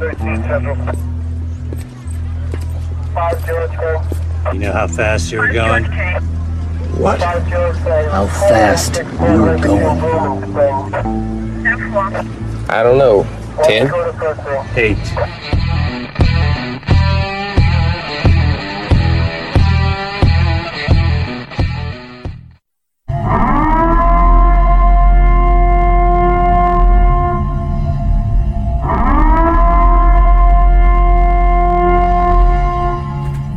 13 Central. 502. You know how fast you were going? What? How fast you were going? I don't know. 10? Eight.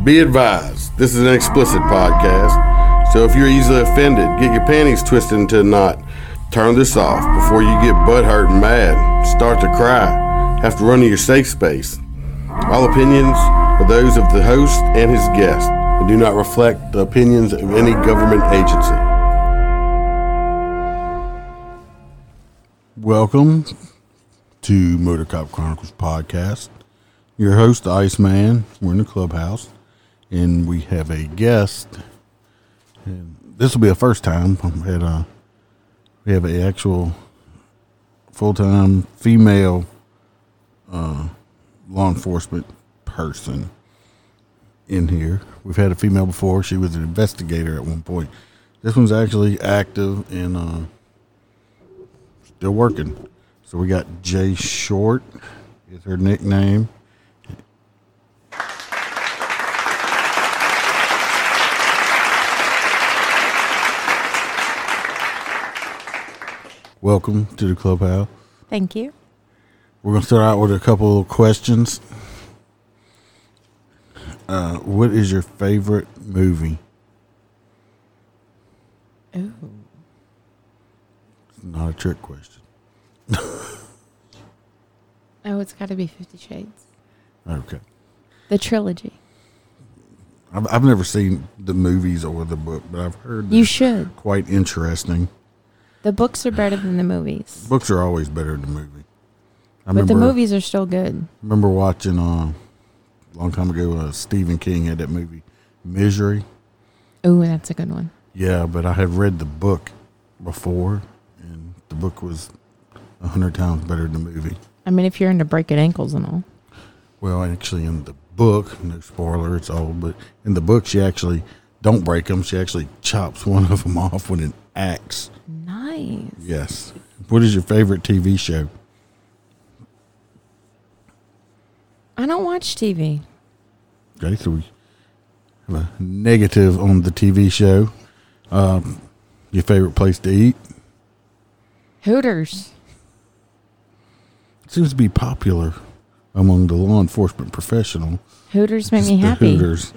Be advised, this is an explicit podcast, so if you're easily offended, get your panties twisted into a knot. Turn this off before you get butthurt and mad, start to cry, have to run to your safe space. All opinions are those of the host and his guest and do not reflect the opinions of any government agency. Welcome to Motor Cop Chronicles podcast. Your host, Iceman. We're in the clubhouse, and we have a guest. And this will be a first time. A we have an actual full time female uh, law enforcement person in here. We've had a female before. She was an investigator at one point. This one's actually active and uh, still working. So we got Jay Short is her nickname. Welcome to the clubhouse. Thank you. We're gonna start out with a couple of questions. Uh, what is your favorite movie? Ooh. It's not a trick question. Oh, it's got to be Fifty Shades. Okay. The trilogy. I've, I've never seen the movies or the book, but I've heard You should. quite interesting. The books are better than the movies. Books are always better than the movie. I But the movies are still good. remember watching uh, a long time ago. Uh, Stephen King had that movie Misery. Oh, that's a good one. Yeah, but I had read the book before, and the book was a hundred times better than the movie. I mean, if you're into breaking ankles and all. Well, actually, in the book, no spoiler, it's old, but in the book, she actually don't break them. She actually chops one of them off with an axe. Nice. Yes. What is your favorite TV show? I don't watch TV. Okay, so we have a negative on the TV show. Um, your favorite place to eat? Hooters. seems to be popular among the law enforcement professional. Hooters make me happy. Hooters.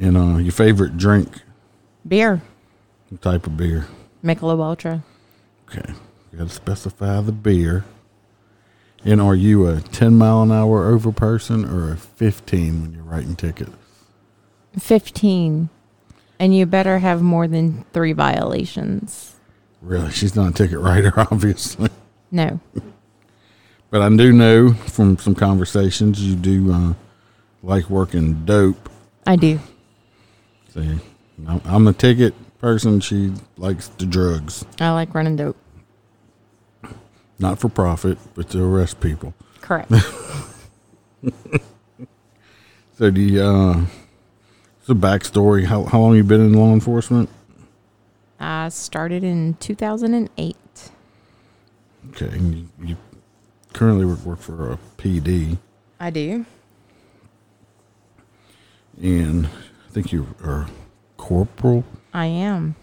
And uh, your favorite drink? Beer. What type of beer? Michelob Ultra. Okay, you got to specify the beer. And are you a 10 mile an hour over person or a 15 when you're writing tickets? 15. And you better have more than three violations. Really, she's not a ticket writer, obviously. No. But I do know from some conversations you do uh, like working dope. I do. See, I'm- I'm a ticket person. She likes the drugs, I like running dope. not for profit, but to arrest people. Correct. So the uh, it's a backstory. How how long you been in law enforcement? I started in 2008. Okay, and you, you currently work, work for a PD, I do. and I think you are corporal. I am.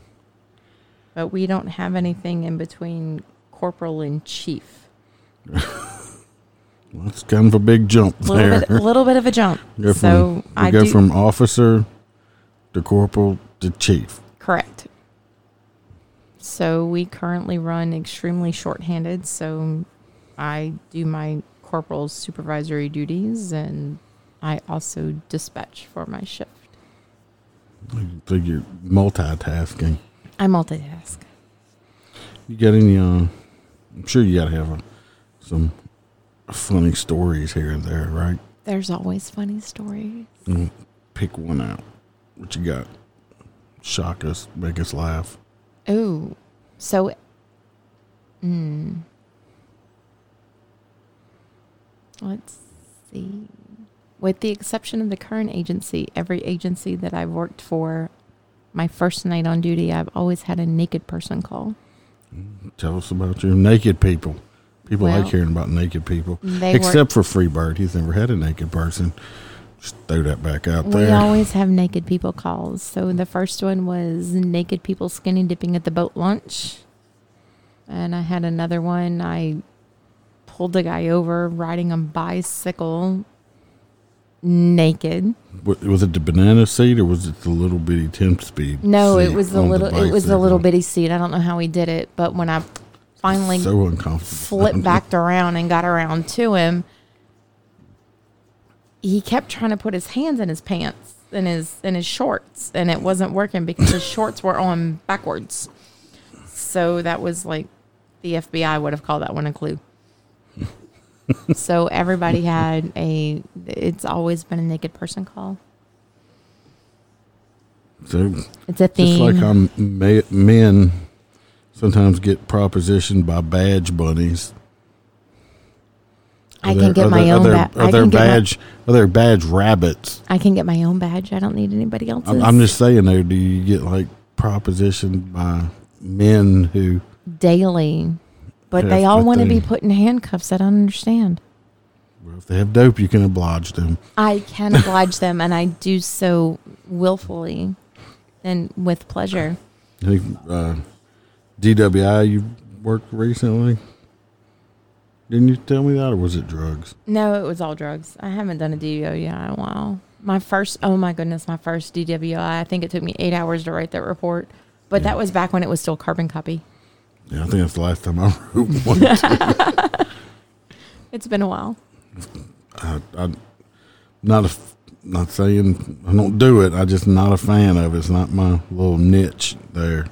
But we don't have anything in between corporal and chief. Well, that's kind of a big jump little there. a little bit of a jump. Go from, so we I go do from officer to corporal to chief. correct. So we currently run extremely shorthanded. So I do my corporal's supervisory duties, and I also dispatch for my shift. So you're multitasking. I multitask. You got any? Uh, I'm sure you got to have uh some funny stories here and there, right? There's always funny stories. Mm, Pick one out. What you got? Shock us, make us laugh. Ooh, so, mm, Let's see. With the exception of the current agency, every agency that I've worked for, my first night on duty, I've always had a naked person call. Mm-hmm. Tell us about your naked people. People Well, like hearing about naked people. Except for Freebird. He's never had a naked person. Just throw that back out there. We always have naked people calls. So the first one was naked people skinny dipping at the boat launch. And I had another one. I pulled the guy over riding a bicycle naked. Wa- was it the banana seat or was it the little bitty 10 speed? No, it was the little it was the little bitty seat. I don't know how he did it, but when I finally So flipped back around and got around to him, he kept trying to put his hands in his pants in his in his shorts, and it wasn't working because his shorts were on backwards. So that was like the FBI would have called that one a clue. So everybody had a. It's always been a naked person call. So It's a just theme. like how ma- men sometimes get propositioned by badge bunnies. I can there- get my there- own. Are there, ba- are I there can get my- badge? Are there badge rabbits? I can get my own badge. I don't need anybody else's. I'm, I'm just saying, though. Do you get like propositioned by men who? daily, but Yeah, they all want to be put in handcuffs. I don't understand. Well, if they have dope, you can oblige them. I can oblige them, and I do so willfully and with pleasure. I think uh, DWI you worked recently. Didn't you tell me that, or was it drugs? No, it was all drugs. I haven't done a DWI in a while. My first, oh my goodness, my first DWI. I think it took me eight hours to write that report, but that was back when it was still carbon copy. Yeah, I think that's the last time I wrote one. It's been a while. I, I, not a, not saying I don't do it. I just not a fan of it. It's not my little niche there.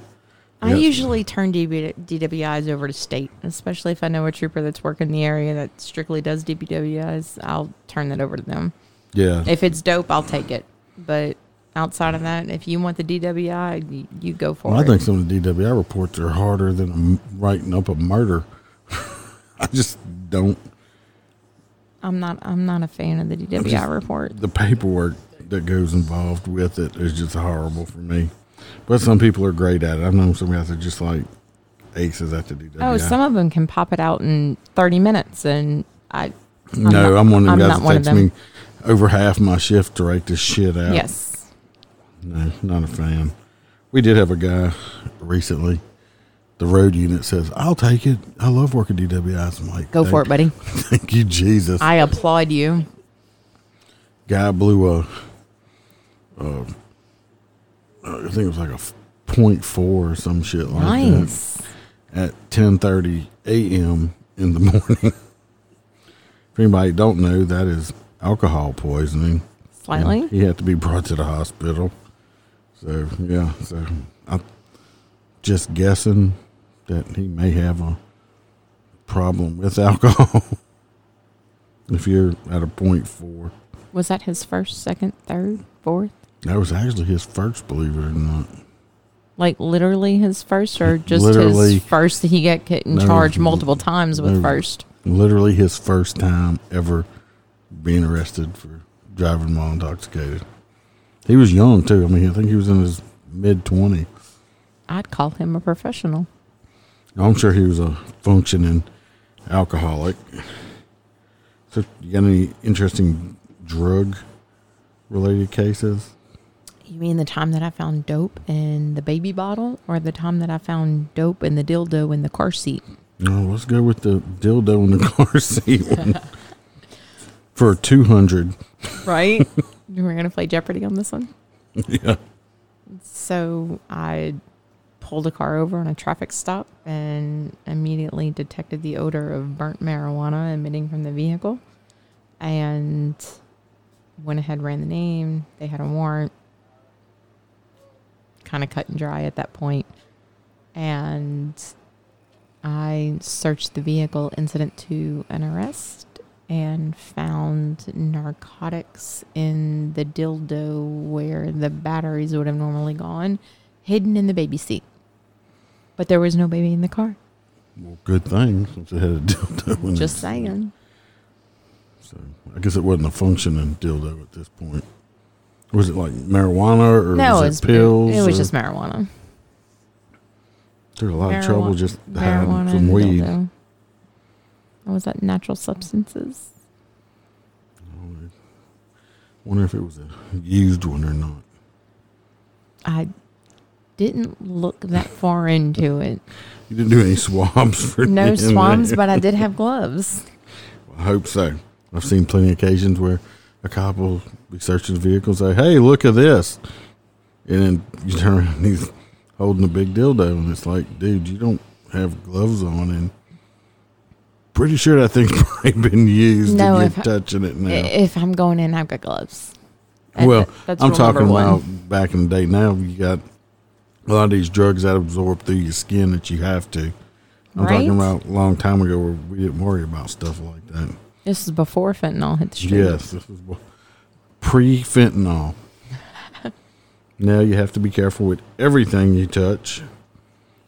I Yep. usually turn DB, DWIs over to state, especially if I know a trooper that's working in the area that strictly does DWIs. I'll turn that over to them. Yeah, If it's dope, I'll take it. But outside of that, if you want the DWI, you, you go for well, I think some of the DWI reports are harder than writing up a murder. I just don't. I'm not. I'm not a fan of the DWI just- report. The paperwork that goes involved with it is just horrible for me. But some people are great at it. I've known some guys that just like aces at the DWI. Oh, some of them can pop it out in 30 minutes, and I. I'm no, not- I'm one of I'm guys that takes me over half my shift to write this shit out. Yes. No, not a fan. We did have a guy recently. The road unit says, "I'll take it. I love working DWIs." I'm like, Go for it, buddy. Thank you, Jesus. I applaud you. guy blew a, uh, think it was like a four or some shit like Nice. that at ten thirty a.m. in the morning. if anybody don't know, that is alcohol poisoning. Slightly. And He had to be brought to the hospital. So yeah, so I'm just guessing that he may have a problem with alcohol. if you're at a point four, Was that his first, second, third, fourth? that was actually his first, believe it or not. Like literally his first, or just Literally. his first? He got in No, charge multiple times with no. first. Literally his first time ever being arrested for driving while intoxicated. He was young too. I mean, I think he was in his mid twenties. I'd call him a professional. I'm sure he was a functioning alcoholic. So, you got any interesting drug related cases? You mean the time that I found dope in the baby bottle, or the time that I found dope in the dildo in the car seat? No, let's go with the dildo in the car seat one. For 200. Right. We're gonna play Jeopardy on this one. Yeah. So I pulled a car over on a traffic stop and immediately detected the odor of burnt marijuana emitting from the vehicle. And went ahead ran the name. They had a warrant. Kind of cut and dry at that point. And i searched the vehicle incident to an arrest and found narcotics in the dildo where the batteries would have normally gone, hidden in the baby seat. But there was no baby in the car. Well, good thing since it had a dildo in Just saying. So I guess it wasn't a functioning dildo at this point. Was it like marijuana or no, was it it was, pills? It, was or- just marijuana. there's a lot of trouble just having some weed. dildo. Was that? Natural substances. I wonder if it was a used one or not. I didn't look that far into it. You didn't do any swabs for No swabs, but I did have gloves. I hope so. I've seen plenty of occasions where a cop will be searching the vehicle and say, "Hey, look at this," and then you turn around and he's holding a big dildo, and it's like, dude, you don't have gloves on, and pretty sure that thing's probably been used No, if I- touching it now. If I'm going in, I've got gloves. That- well, that's I'm rule number talking one. about back in the day. Now you got a lot of these drugs that absorb through your skin that you have to. I'm talking Right? about a long time ago where we didn't worry about stuff like that. This is before fentanyl hit the street. Yes, this was pre fentanyl. now you have to be careful with everything you touch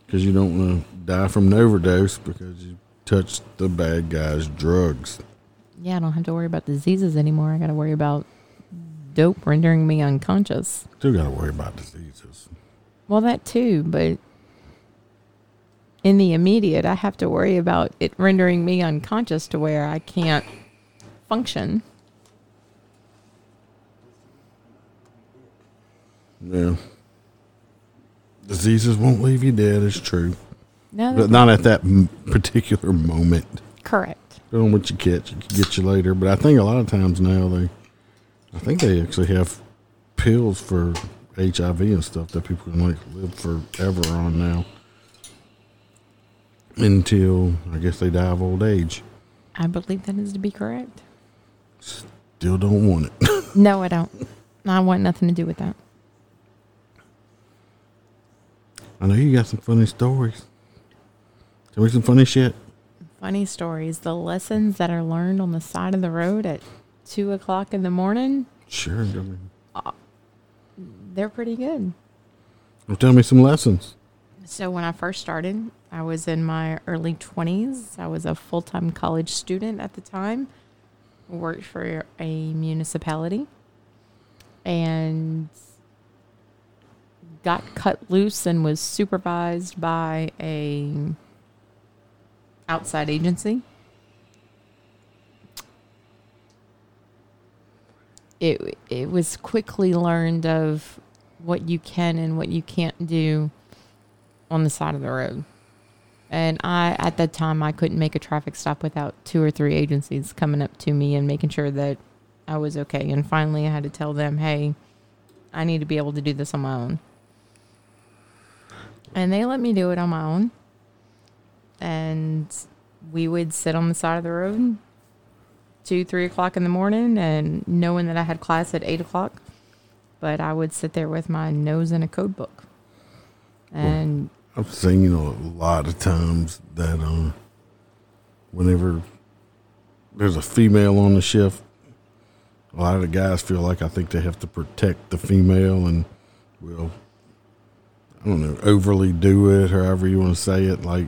because you don't want to die from an overdose because you touched the bad guy's drugs. Yeah, I don't have to worry about diseases anymore. I got to worry about dope rendering me unconscious. Still got to worry about diseases. Well, that too, but in the immediate, I have to worry about it rendering me unconscious to where I can't function. Yeah. Diseases won't leave you dead, it's true. No, But not at that particular moment. correct. Don't know what you catch, it can get you later. But I think a lot of times now they, I think they actually have pills for HIV and stuff that people can like live forever on now. Until I guess they die of old age. I believe that is to be correct. Still don't want it. No, I don't. I want nothing to do with that. I know you got some funny stories. Tell me some funny shit. Funny stories. The lessons that are learned on the side of the road at two o'clock in the morning, Sure. I mean, uh, they're pretty good. well, tell me some lessons. So when I first started, I was in my early 20s. I was a full-time college student at the time. Worked for a municipality and got cut loose and was supervised by a outside agency. It it was quickly learned of what you can and what you can't do on the side of the road. And I, at that time, I couldn't make a traffic stop without two or three agencies coming up to me and making sure that I was okay. And finally, I had to tell them, hey, I need to be able to do this on my own. And they let me do it on my own. And we would sit on the side of the road two, three o'clock in the morning, and knowing that I had class at eight o'clock, but I would sit there with my nose in a code book. And I've seen you know, a lot of times that um, whenever there's a female on the shift, a lot of the guys feel like I think they have to protect the female and will, I don't know, overly do it, however you want to say it. Like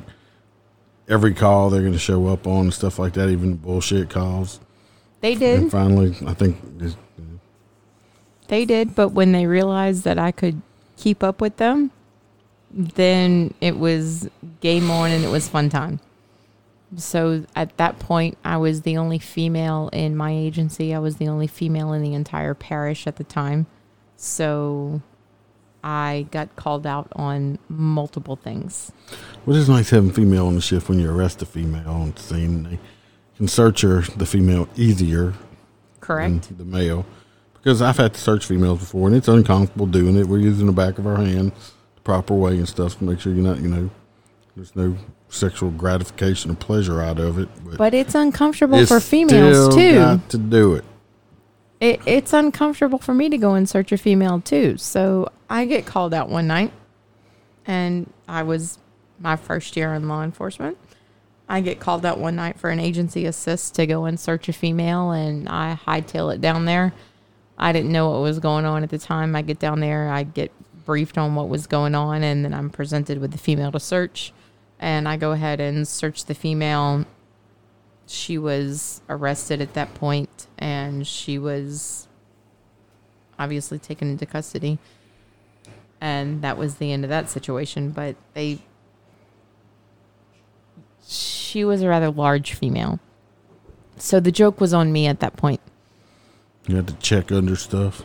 every call they're going to show up on and stuff like that, even bullshit calls. they And did. finally, I think They did, but when they realized that I could keep up with them, then it was game on and it was fun time. So at that point, I was the only female in my agency. I was the only female in the entire parish at the time. So I got called out on multiple things. Well, it's nice having female on the shift when you arrest a female on the scene. They can search her, the female easier Correct? than the male. Because I've had to search females before, and it's uncomfortable doing it. We're using the back of our hand the proper way and stuff to make sure you're not, you know, there's no sexual gratification or pleasure out of it. But, But it's uncomfortable it's for females too. To do it. It, it's uncomfortable for me to go and search a female too. So I get called out one night, and I was my first year in law enforcement. I get called out one night for an agency assist to go and search a female, and I hightail it down there. I didn't know what was going on at the time. I get down there, I get briefed on what was going on, and then I'm presented with the female to search. And I go ahead and search the female. She was arrested at that point and she was obviously taken into custody. And that was the end of that situation. But they, she was a rather large female. So the joke was on me at that point. You had to check under stuff.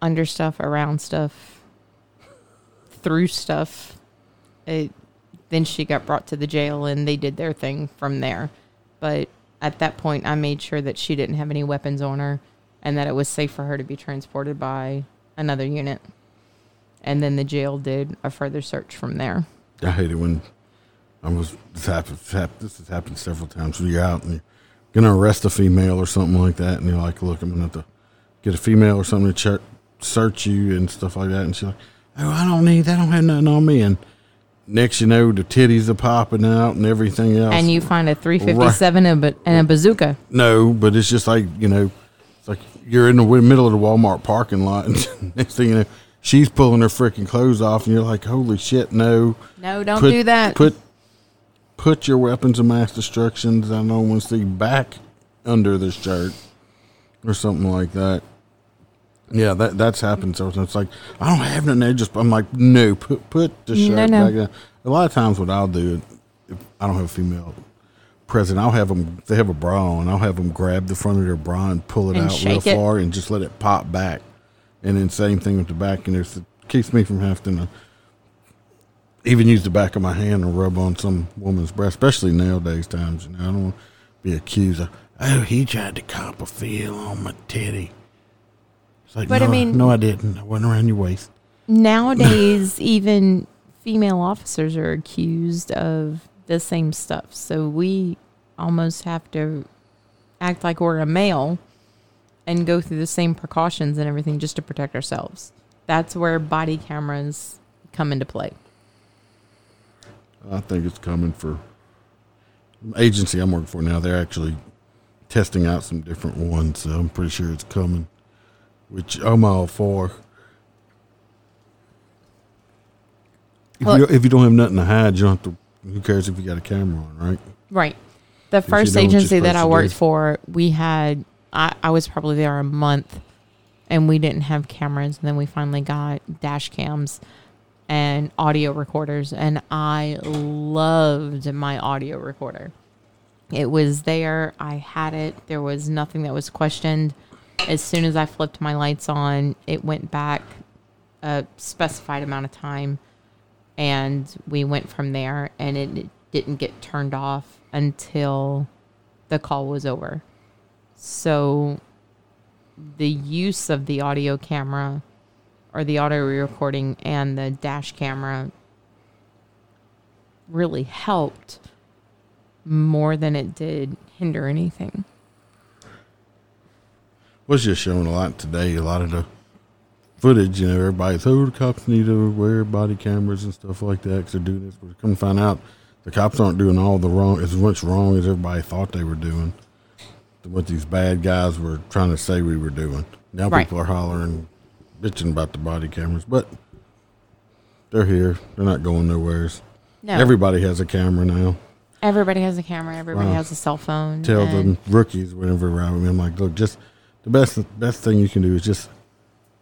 Under stuff, around stuff, through stuff. It, then she got brought to the jail and they did their thing from there. But at that point, I made sure that she didn't have any weapons on her and that it was safe for her to be transported by another unit. And then the jail did a further search from there. I hate it when I was this happened. This, has happened several times. When you're out and you're gonna arrest a female or something like that, and you're like, "Look, I'm gonna have to get a female or something to ch- search you and stuff like that." And she's like, "Oh, I don't need that. I don't have nothing on me." And next, you know, the titties are popping out and everything else. And you find a 357 and a, and a bazooka. no, but it's just like you know, it's like you're in the middle of the Walmart parking lot, and next thing you know, she's pulling her freaking clothes off, and you're like, "Holy shit, no!" No, don't put, do that. Put put your weapons of mass destruction. I don't want to see back under the shirt or something like that. Yeah, that that's happened. So it's like I don't have nothing there. Just I'm like, no, put put the shirt No, no. back. A lot of times, what I'll do, if I don't have a female present, I'll have them. They have a bra on, I'll have them grab the front of their bra and pull it And out real it. far and just let it pop back. And then same thing with the back, and it keeps me from having to even use the back of my hand and rub on some woman's breast, especially nowadays times. You know, I don't want to be accused of, oh, he tried to cop a feel on my titty. It's like, But I mean- no, I didn't. I wasn't around your waist. Nowadays, even female officers are accused of the same stuff. So we almost have to act like we're a male and go through the same precautions and everything just to protect ourselves. That's where body cameras come into play. I think it's coming for agency I'm working for now. They're actually testing out some different ones, so I'm pretty sure it's coming. Which I'm all for. If, Well- you, if you don't have nothing to hide, you don't have to. Who cares if you got a camera on, right? Right. The first know what you're agency that I worked for, we had, I, I was probably there a month and we didn't have cameras. And then we finally got dash cams and audio recorders. And I loved my audio recorder. It was there. I had it. There was nothing that was questioned. As soon as I flipped my lights on, it went back a specified amount of time and we went from there and it, didn't get turned off until the call was over. So the use of the audio camera or the audio recording and the dash camera really helped more than it did hinder anything was just showing a lot today. A lot of the footage, you know, everybody's, oh, the cops need to wear body cameras and stuff like that because they're doing this. But come find out, the cops aren't doing all the wrong, as much wrong as everybody thought they were doing. What these bad guys were trying to say we were doing. Now Right. people are hollering, bitching about the body cameras, but they're here. They're not going nowheres. no Everybody has a camera now. everybody has a camera everybody Wow. has a cell phone Tell and- them rookies whenever around me, I'm like, look, just the best best thing you can do is just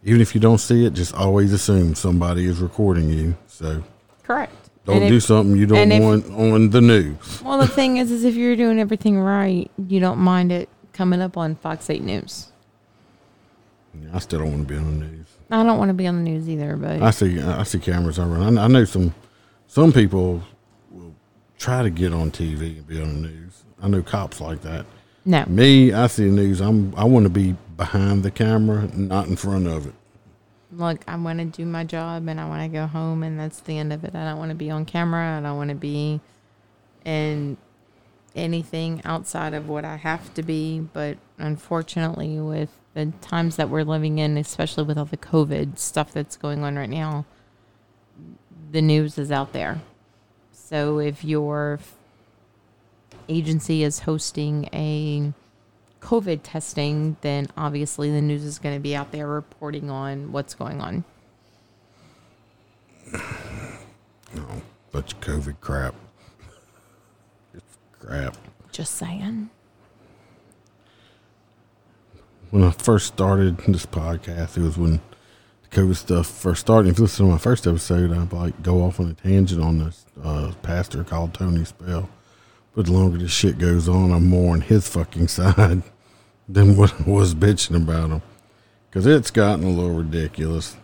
even if you don't see it, just always assume somebody is recording you. So correct don't do something you don't if- want on the news. Well, the thing is, is if you're doing everything right, you don't mind it coming up on Fox 8 News. I still don't want to be on the news. I don't want to be on the news either, but I see I see cameras I run. I, I know some some people will try to get on TV and be on the news. I know cops like that. No. Me, I see the news. I'm I want to be behind the camera, not in front of it. Look, I want to do my job and I want to go home, and that's the end of it. I don't want to be on camera. I don't want to be in anything outside of what I have to be. But unfortunately, with the times that we're living in, especially with all the COVID stuff that's going on right now, the news is out there. So if your f- agency is hosting a COVID testing, then obviously the news is going to be out there reporting on what's going on. No, Bunch of COVID crap. It's crap. Just saying. when I first started this podcast, it was when the COVID stuff first started. If you listen to my first episode, I'd like go off on a tangent on this uh, pastor called Tony Spell. But the longer this shit goes on, I'm more on his fucking side than what I was bitching about him. Because it's gotten a little ridiculous.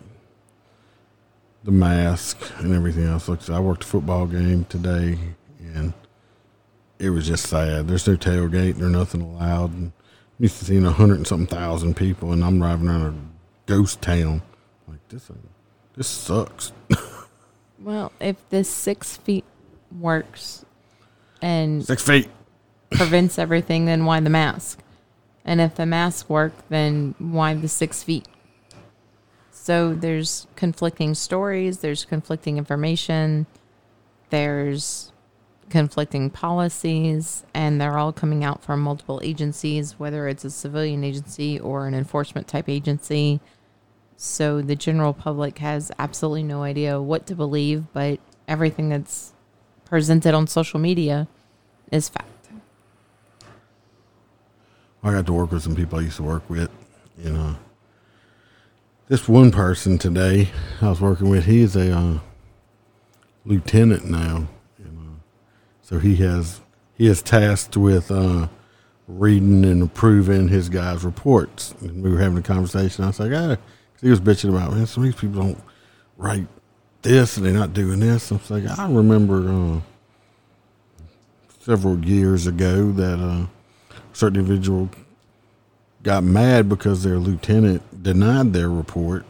The mask and everything else. Like I worked a football game today, and it was just sad. There's no tailgate, there's nothing allowed. I'm used to seeing a hundred and something thousand people, and I'm driving around a ghost town. Like this, this sucks. Well, if this six feet works and Six feet. prevents everything, then why the mask? And if the mask work, then why the six feet? So there's conflicting stories, there's conflicting information, there's conflicting policies, and they're all coming out from multiple agencies, whether it's a civilian agency or an enforcement type agency. So the general public has absolutely no idea what to believe, but everything that's presented on social media is fact. I got to work with some people I used to work with. You know, this one person today I was working with, he is a uh, lieutenant now. You know, so he has he is tasked with uh, reading and approving his guys' reports. And we were having a conversation. I was like, ah, he was bitching about man, some of these people don't write this and they're not doing this. I was like, I remember uh, several years ago that. Uh, certain individual got mad because their lieutenant denied their report.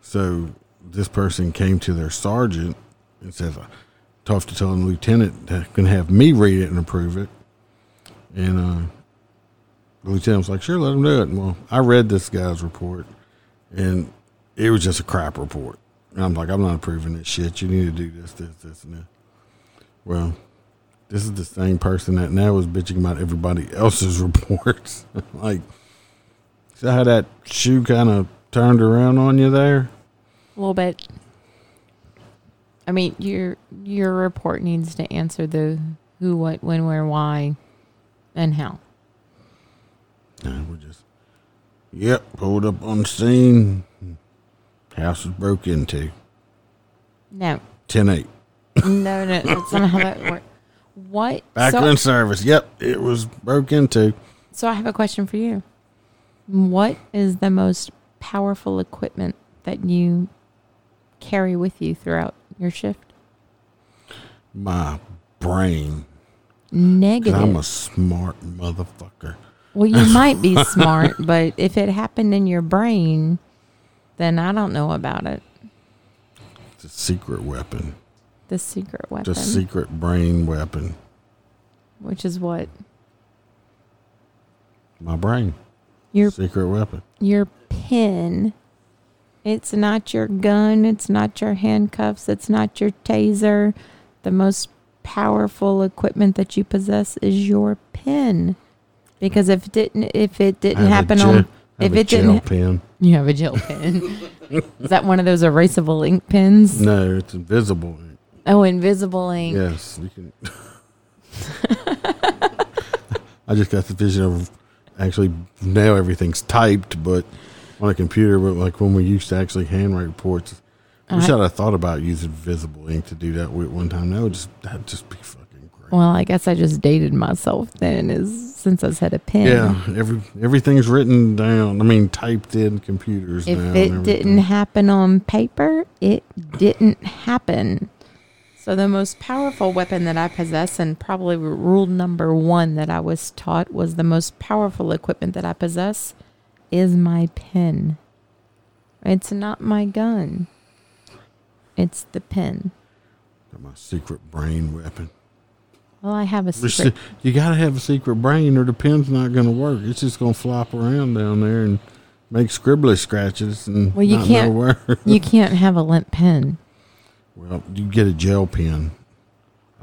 So this person came to their sergeant and says, tough to tell the lieutenant that can have me read it and approve it. And uh, the lieutenant was like, sure, let him do it. And well, I read this guy's report and it was just a crap report. And I'm like, I'm not approving this shit. You need to do this, this, this, and this. Well, this is the same person that now is bitching about everybody else's reports. like, see how that shoe kind of turned around on you there? A little bit. I mean, your your report needs to answer the who, what, when, where, why, and how. Nah, we're just, yep, pulled up on scene. House was broke into. No, 10 8. no, no, that's not how that works. What? Back so, in service. Yep, it was broke into. so I have a question for you. What is the most powerful equipment that you carry with you throughout your shift? My brain. Negative. I'm a smart motherfucker. Well, you might be smart, but if it happened in your brain, then I don't know about it. It's a secret weapon. The secret weapon, The secret brain weapon. which is what My brain. your Secret weapon. your pin. It's not your gun. It's not your handcuffs. It's not your taser. The most powerful equipment that you possess is your pin. Because if it didn't, if it didn't happen on, if it didn't, pen. You have a gel pen. is that one of those erasable ink pens? No, it's invisible. ink. Oh, invisible ink. Yes, you can. I just got the vision of actually now everything's typed, but on a computer. But like when we used to actually handwrite reports, I wish I- I'd have thought about using visible ink to do that with one time. That would just that'd just be fucking great. Well, I guess I just dated myself then, is since I said a pen. yeah, every everything's written down. I mean, typed in computers If now. it didn't happen on paper, it didn't happen. So the most powerful weapon that I possess, and probably rule number one that I was taught was the most powerful equipment that I possess, is my pen. It's not my gun. It's the pen. My secret brain weapon. Well, I have a secret. You got to have a secret brain, or the pen's not going to work. It's just going to flop around down there and make scribbly scratches and Well, you can't-. You can't have a limp pen. well, you get a gel pen.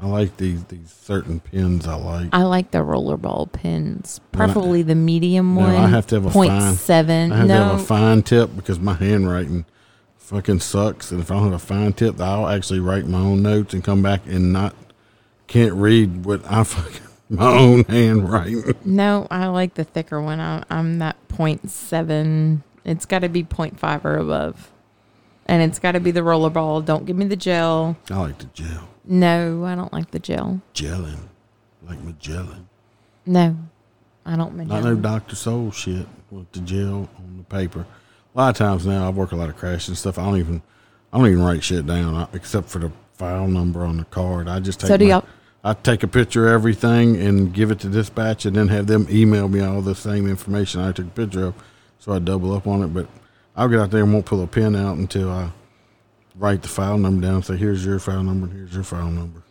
I like these these certain pens. I like. I like the rollerball pens, No, I- preferably the medium No, one. I have to have a point fine- seven. I have no, to have a fine tip because my handwriting fucking sucks. And if I don't have a fine tip, I'll actually write my own notes and come back and not can't read what I fucking my own handwriting. No, I like the thicker one. I, I'm that point 0.7. It's got to be point 0.5 or above, and it's got to be the rollerball. Don't give me the gel. I like the gel. No, I don't like the gel. Gelling. Like Magellan. No, I don't. Not no Magellan. Dr. Soul shit with the gel on the paper. A lot of times now I work a lot of crash and stuff. I don't even I don't even write shit down I- except for the file number on the card. I just take So do my- y'all- I take a picture of everything and give it to dispatch and then have them email me all the same information I took a picture of. So I double up on it. But I'll get out there and won't pull a pen out until I write the file number down. Say, here's your file number, and here's your file number.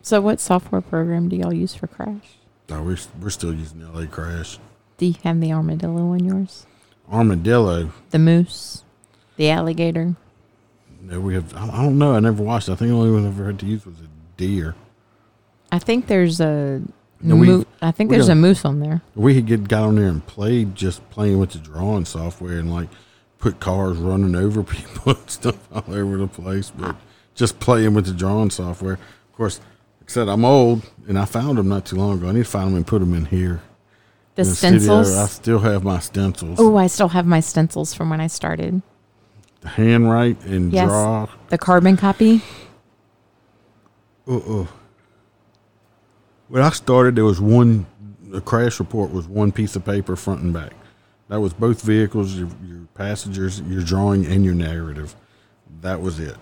So, what software program do y'all use for Crash? Oh, we're, we're still using LA Crash. Do you have the armadillo on yours? Armadillo. The moose, the alligator. No, we have. I don't know. I never watched. it. I think the only one I ever had to use was a deer. I think there's a. No, we- moo- I think there's a moose on there. We had get got on there and played just playing with the drawing software and like put cars running over people and stuff all over the place, but just playing with the drawing software. Of course, like I said I'm old and I found them not too long ago. I need to find them and put them in here. The in studio. stencils. I still have my stencils. Oh, I still have my stencils from when I started. The handwrite and Yes. draw. The carbon copy. Uh-uh. When I started, there was one. The crash report was one piece of paper, front and back. That was both vehicles, your, your passengers, your drawing, and your narrative. That was it.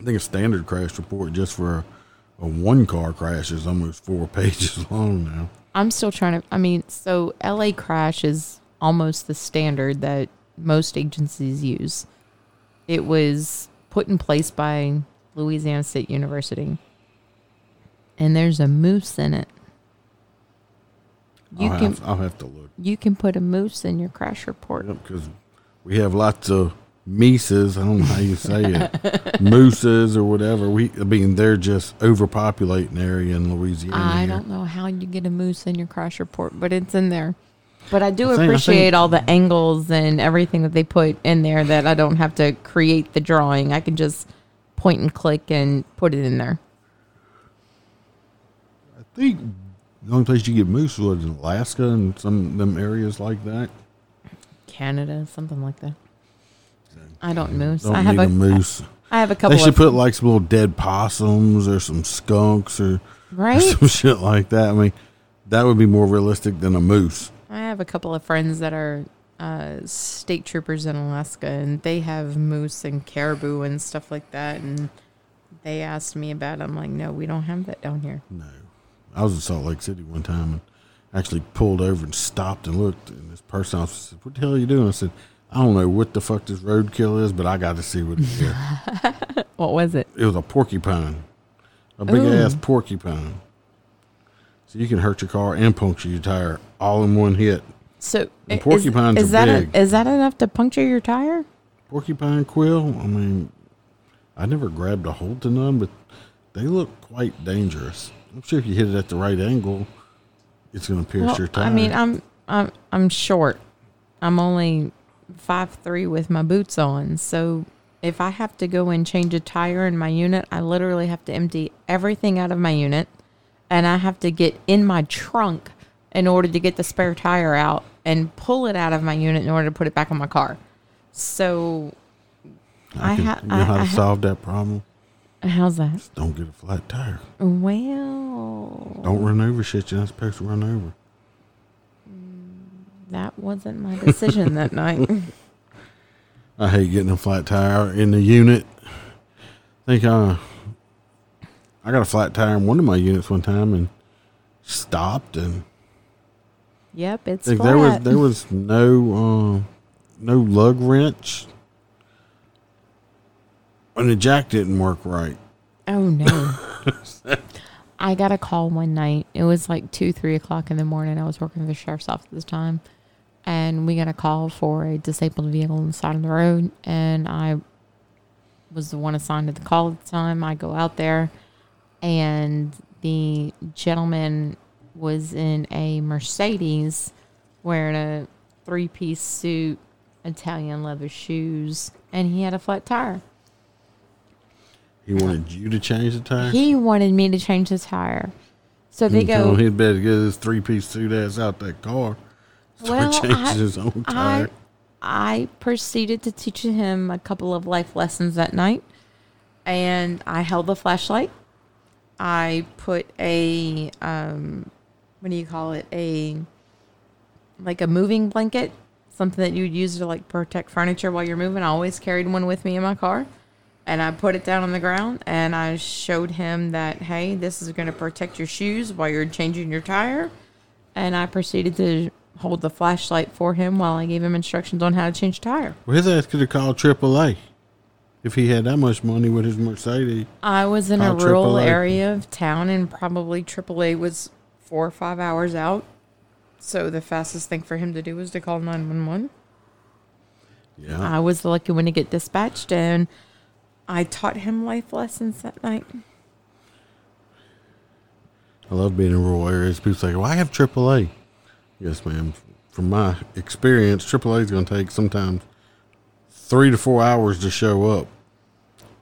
I think a standard crash report just for a, a one car crash is almost four pages long now. I'm still trying to. I mean, so LA Crash is almost the standard that most agencies use. It was put in place by Louisiana State University, and there's a moose in it. You I'll, can have, I'll have to look you can put a moose in your crash report. because we have lots of Mises. I don't know how you say it, mooses or whatever. We, I mean, they're just overpopulating area in Louisiana. I here. don't know how you get a moose in your crash report, but it's in there. But I do I think- I appreciate think- all the angles and everything that they put in there that I don't have to create the drawing. I can just point and click and put it in there. I think the only place you get moose was in Alaska and some of them areas like that. Canada, something like that. I don't moose. Don't I have a a moose. I have a couple They should put like some little dead possums or some skunks or, or right. some shit like that. I mean, that would be more realistic than a moose. I have a couple of friends that are uh, state troopers in Alaska, and they have moose and caribou and stuff like that. And they asked me about. it. I'm like, no, we don't have that down here. No. I was in Salt Lake City one time and actually pulled over and stopped and looked. And this person I said, What the hell are you doing? I said, I don't know what the fuck this roadkill is, but I got to see what it is. What was it? it was a porcupine, a big Ooh. ass porcupine. So you can hurt your car and puncture your tire all in one hit. So And is- porcupines is, are that big. is that enough to puncture your tire? Porcupine quill. I mean, I never grabbed a hold to none, but they look quite dangerous. I'm sure if you hit it at the right angle, it's going to pierce Well, your tire. I mean, I'm I'm I'm short. I'm only five three with my boots on. So if I have to go and change a tire in my unit, I literally have to empty everything out of my unit, and I have to get in my trunk in order to get the spare tire out and pull it out of my unit in order to put it back on my car. So I I can, ha- you know I- how to I ha- solve that problem? How's that? Just Don't get a flat tire. Well, Don't run over shit you're not supposed to run over. that wasn't my decision that night. I hate getting a flat tire in the unit. I think uh, I got a flat tire in one of my units one time and stopped and Yep, it's think flat. there was there was no uh, no lug wrench and the jack didn't work right. Oh no. I got a call one night. It was like two, three o'clock in the morning. I was working for the sheriff's office at the time. And we got a call for a disabled vehicle on the side of the road. And I was the one assigned to the call at the time. I go out there and the gentleman was in a Mercedes wearing a three piece suit, Italian leather shoes, and he had a flat tire. He wanted you to change the tire. He wanted me to change the tire. So they go. him he'd better get his three piece suit ass out that car. Start Well, changing I- his own I tire. I proceeded to teach him a couple of life lessons that night, and I held the flashlight. I put a um, what do you call it? A like a moving blanket, something that you'd use to like protect furniture while you're moving. I always carried one with me in my car. And I put it down on the ground and I showed him that, hey, this is going to protect your shoes while you're changing your tire. And I proceeded to hold the flashlight for him while I gave him instructions on how to change tire. Well, his ass could have called AAA if he had that much money with his Mercedes. I was in a rural AAA. area of town and probably AAA was four or five hours out. So the fastest thing for him to do was to call 911. Yeah. I was the lucky one to get dispatched and I taught him life lessons that night. I love being in rural areas. People say, "Well, I have AAA." Yes, ma'am. From my experience, AAA is going to take sometimes three to four hours to show up.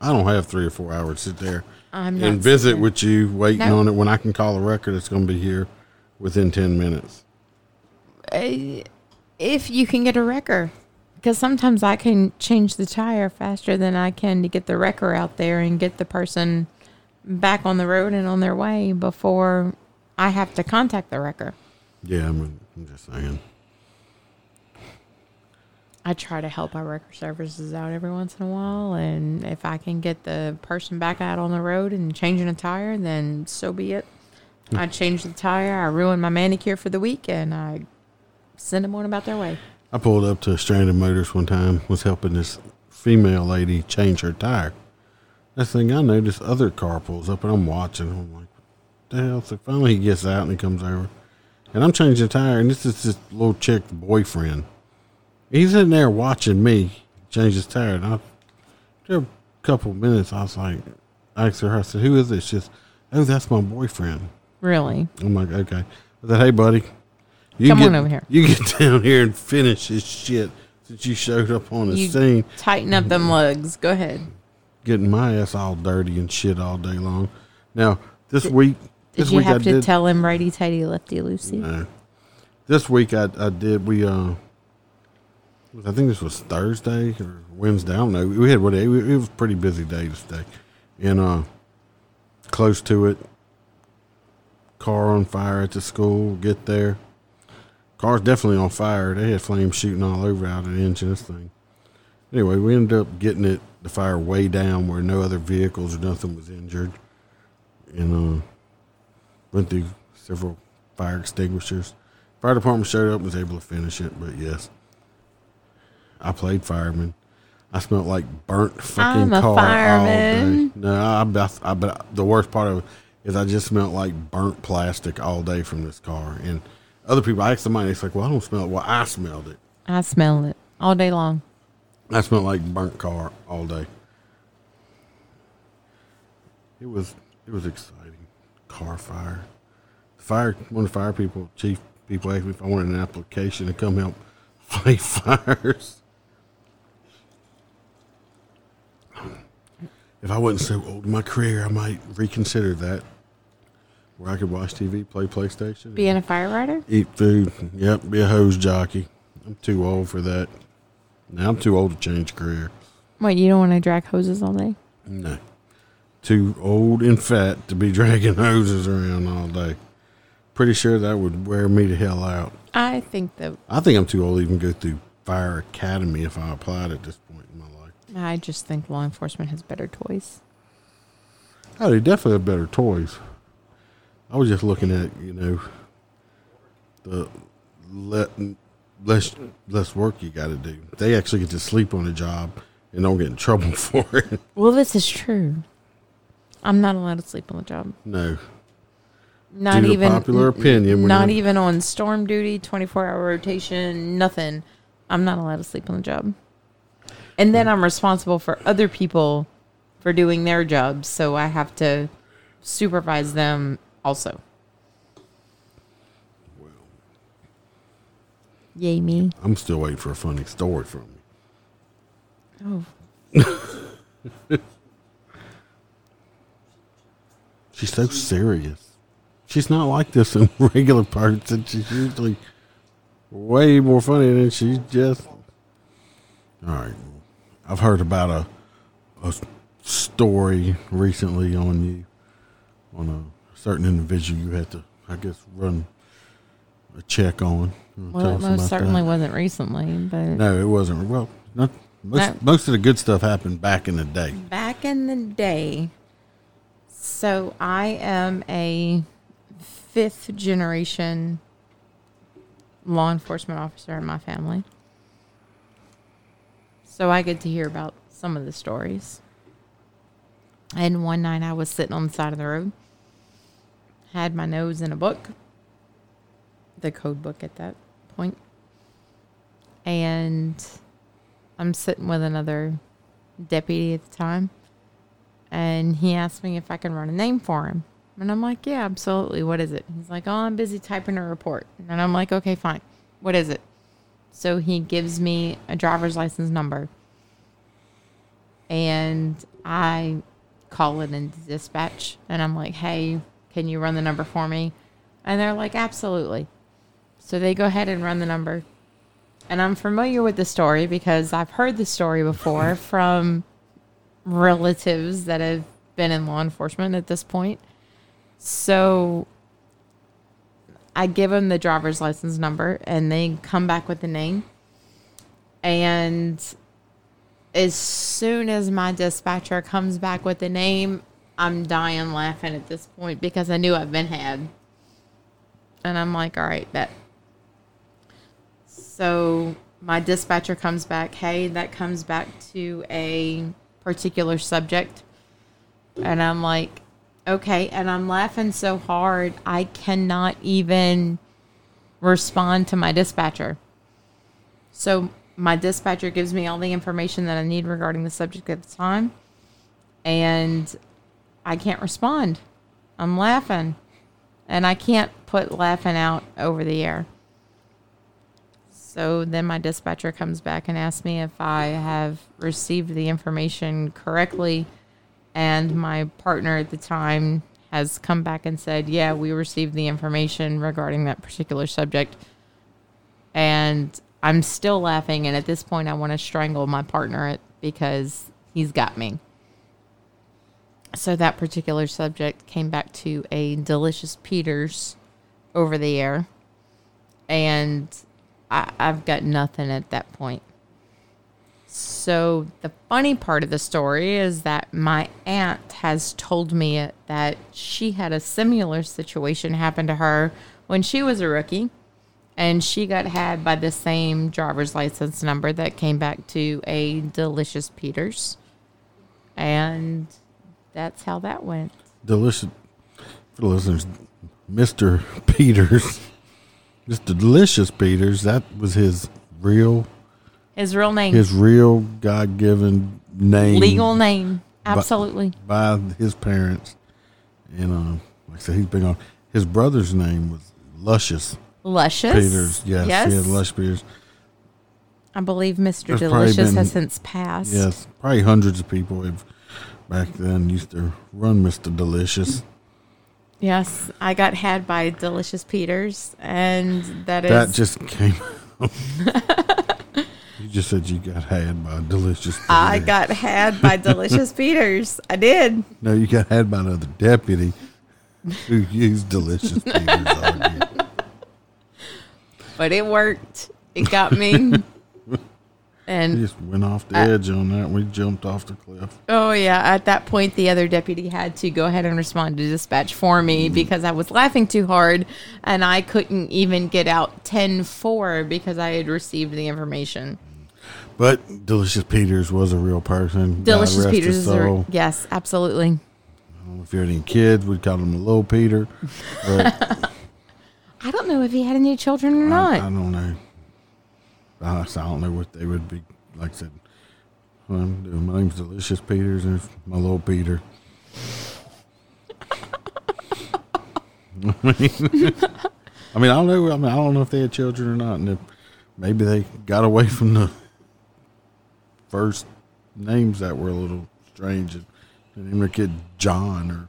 I don't have three or four hours to sit there I'm and visit scared. with you, waiting No. on it. When I can call a record, it's going to be here within ten minutes. Uh, if you can get a wrecker. Because sometimes I can change the tire faster than I can to get the wrecker out there and get the person back on the road and on their way before I have to contact the wrecker. Yeah, I mean, I'm just saying. I try to help our wrecker services out every once in a while, and if I can get the person back out on the road and changing a tire, then so be it. Hmm. I change the tire, I ruin my manicure for the week, and I send them on about their way. I pulled up to Stranded Motors one time, was helping this female lady change her tire. Next thing I know, this other car pulls up and I'm watching. I'm like, what the hell? So finally he gets out and he comes over. And I'm changing the tire, and this is this little chick boyfriend. He's in there watching me change his tire. And I, after a couple of minutes, I was like, I asked her, I said, who is this? She says, oh, that's my boyfriend. Really? I'm like, okay. I said, hey, buddy. You Come get, on over here. You get down here and finish this shit since you showed up on the You scene, tighten up them lugs. Go ahead. getting my ass all dirty and shit all day long. Now, this week, Did this you week have I to did. tell him righty tighty, lefty loosey? No. This week I, I did. We uh, I think this was Thursday or Wednesday. I don't know. We had what it was a pretty busy day today, and uh, close to it. Car on fire at the school. Get there. Car's definitely on fire. They had flames shooting all over out of the engine. This thing. Anyway, we ended up getting it the fire way down where no other vehicles or nothing was injured, and uh, went through several fire extinguishers. Fire department showed up and was able to finish it, but yes, I played fireman. I smelled like burnt fucking I'm a car all day. No, I, bet- I, but the worst part of it is I just smelled like burnt plastic all day from this car. And other people, I asked somebody, it's like, well, I don't smell it. Well, I smelled it. I smell it all day long. I smelled like burnt car all day. It was it was exciting. Car fire. Fire one of the fire people, chief people asked me if I wanted an application to come help fight fires. If I wasn't so old in my career, I might reconsider that. Where I could watch TV, play PlayStation, Being a firefighter? eat food. Yep, be a hose jockey. I'm too old for that. Now I'm too old to change career. Wait, you don't want to drag hoses all day? No. Too old and fat to be dragging hoses around all day. Pretty sure that would wear me to hell out. I think that I think I'm too old to even go through fire academy if I applied at this point in my life. I just think law enforcement has better toys. Oh, they definitely have better toys. I was just looking at, you know, the le- less less work you got to do. They actually get to sleep on the job and don't get in trouble for it. Well, this is true. I'm not allowed to sleep on the job. no. Not even popular opinion, not- even on storm duty, 24 hour rotation, nothing. I'm not allowed to sleep on the job. And then I'm responsible for other people for doing their jobs, so I have to supervise them also. Yay me. I'm still waiting for a funny story from you. Oh, She's so serious. she's not like this in regular parts, and she's usually way more funny than she's just. All right, I've heard about a a story recently on you on a certain individual you had to, I guess, run a check on. Well, it most certainly that? wasn't recently, but No, it wasn't. Well, not, most No. most of the good stuff happened back in the day. back in the day. So I am a fifth generation law enforcement officer in my family. So I get to hear about some of the stories. And one night I was sitting on the side of the road, had my nose in a book, the code book at that point, and I'm sitting with another deputy at the time, and he asked me if I can run a name for him. And I'm like, yeah, absolutely. What is it? He's like, oh, I'm busy typing a report. And I'm like, okay, fine. What is it? So he gives me a driver's license number. And I call it into dispatch. And I'm like, hey, can you run the number for me? And they're like, absolutely. So they go ahead and run the number. And I'm familiar with the story because I've heard the story before from relatives that have been in law enforcement at this point. So I give them the driver's license number and they come back with the name. And as soon as my dispatcher comes back with the name, I'm dying laughing at this point because I knew I've been had. And I'm like, all right, bet. So my dispatcher comes back, hey, that comes back to a particular subject. And I'm like, okay. And I'm laughing so hard, I cannot even respond to my dispatcher. So my dispatcher gives me all the information that I need regarding the subject at the time. And I can't respond. I'm laughing. And I can't put laughing out over the air. So then my dispatcher comes back and asks me if I have received the information correctly. And my partner at the time has come back and said, Yeah, we received the information regarding that particular subject. And I'm still laughing. And at this point, I want to strangle my partner because he's got me. So that particular subject came back to a delicious Peters over the air. And I, I've got nothing at that point. So the funny part of the story is that my aunt has told me that she had a similar situation happen to her when she was a rookie and she got had by the same driver's license number that came back to a delicious Peters. And that's how that went. Delicious for the listeners, Mr. Peters, Mr. Delicious Peters. That was his real, His real name, his real God given name, legal name. Absolutely. by his parents. And uh, like I said, he's been on. His brother's name was Luscious Luscious. Peters. Yes, Yes. he had Lush Peters. I believe Mr. There's Delicious been- has since passed. Yes, probably hundreds of people have back then used to run Mr. Delicious. Yes, I got had by Delicious Peters, and that is That just came. you just said you got had by Delicious. Peters. I got had by Delicious Peters. I did. No, you got had by another deputy who used Delicious Peters. on you. but it worked. It got me. And just went off the Uh, edge on that. We jumped off the cliff. oh yeah, at that point the other deputy had to go ahead and respond to dispatch for me because I was laughing too hard and I couldn't even get out 10-4 because I had received the information. But Delicious Peters was a real person. Delicious Peters is a, yes, absolutely. If you had any kids, we'd call him Little Peter. But I don't know if he had any children or I, not. I don't know. I, don't know what they would be. Like I said, my name's Delicious Peters, and my little Peter. I mean, I don't know. I mean, I don't know if they had children or not, and if maybe they got away from the first names that were a little strange, and, and their kid John or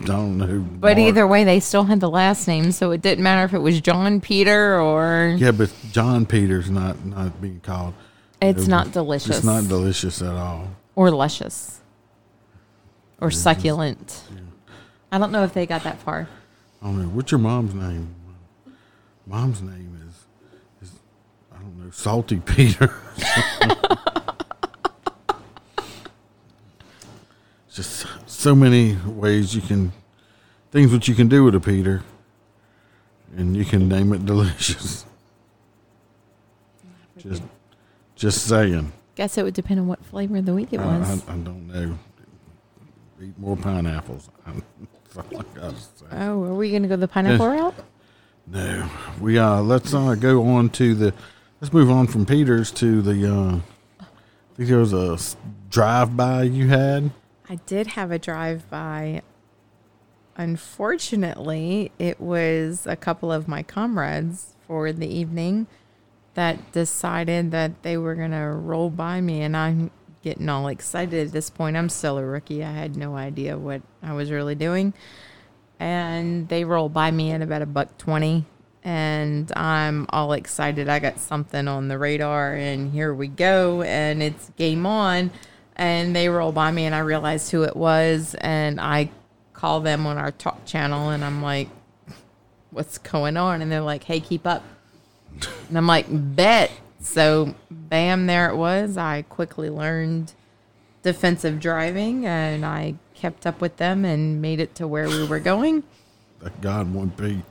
I don't know. But either way, they still had the last name, so it didn't matter if it was John Peter or Yeah, but John Peter's not not being called. it's It- not delicious. It's not delicious at all. or luscious or succulent. I don't know if they got that far. I don't know. What's your mom's name? Mom's name is, is I don't know, Salty Peter. Just so many ways you can, things that you can do with a Peter, and you can name it delicious. Just, just saying. Guess it would depend on what flavor of the week it was. I, I don't know. Eat more pineapples. That's all I gotta say. oh, are we going to go the pineapple route? No, we uh let's uh go on to the let's move on from Peters to the uh I think there was a drive by you had. I did have a drive by. Unfortunately, it was a couple of my comrades for the evening that decided that they were going to roll by me, and I'm getting all excited at this point. I'm still a rookie. I had no idea what I was really doing. And they roll by me at about a buck 20, and I'm all excited. I got something on the radar, and here we go, and it's game on and they roll by me and I realized who it was and I call them on our talk channel and I'm like, what's going on? And they're like, hey, keep up. And I'm like, bet. So, bam, there it was. I quickly learned defensive driving and I kept up with them and made it to where we were going. That God one P.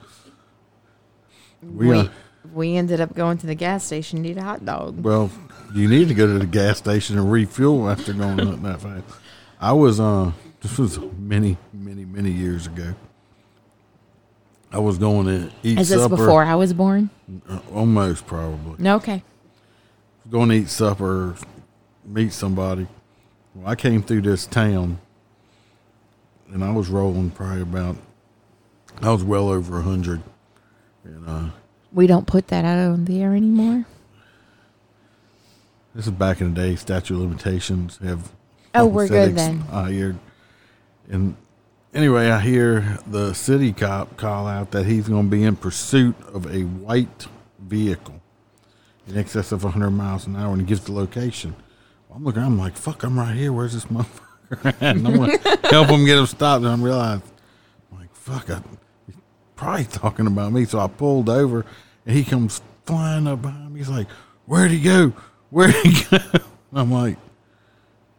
We, We, uh, we ended up going to the gas station to eat a hot dog. well, you need to go to the gas station and refuel after going up that fast. I was uh this was many, many, many years ago. I was going to eat Is this supper. before I was born? Uh, almost probably. No, okay. going to eat supper, meet somebody. Well, I came through this town, and I was rolling probably about. I was well over a hundred, and uh, We don't put that out on the air anymore. This is back in the day. Statute of limitations have. Oh, we're good then. Uh, I hear, and anyway, I hear the city cop call out that he's going to be in pursuit of a white vehicle in excess of 100 miles an hour, and he gives the location. Well, I'm looking, I'm like, fuck, I'm right here. Where's this motherfucker? And I'm going to help him get him stopped. And I realized, I'm like, fuck, I, he's probably talking about me. So I pulled over, and he comes flying up behind me. He's like, where'd he go? Where'd he go? I'm like,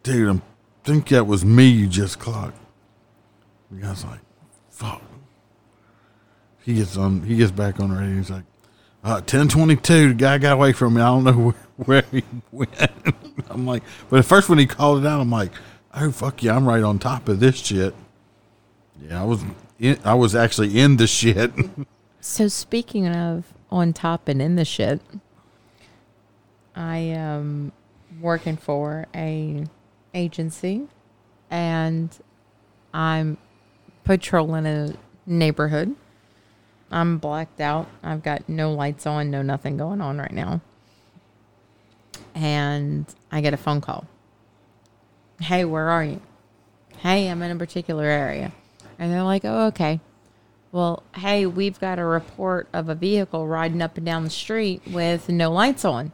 dude, I think that was me you just clocked. The guy's like, fuck. He gets on, he gets back on the radio. He's like, uh, 1022, the guy got away from me. I don't know where, where he went. I'm like, but at first when he called it out, I'm like, oh, fuck yeah, I'm right on top of this shit. Yeah, I was, in, I was actually in the shit. So speaking of on top and in the shit, I am working for a agency and I'm patrolling a neighborhood. I'm blacked out. I've got no lights on, no nothing going on right now. And I get a phone call. Hey, where are you? Hey, I'm in a particular area. And they're like, oh, okay. Well, hey, we've got a report of a vehicle riding up and down the street with no lights on.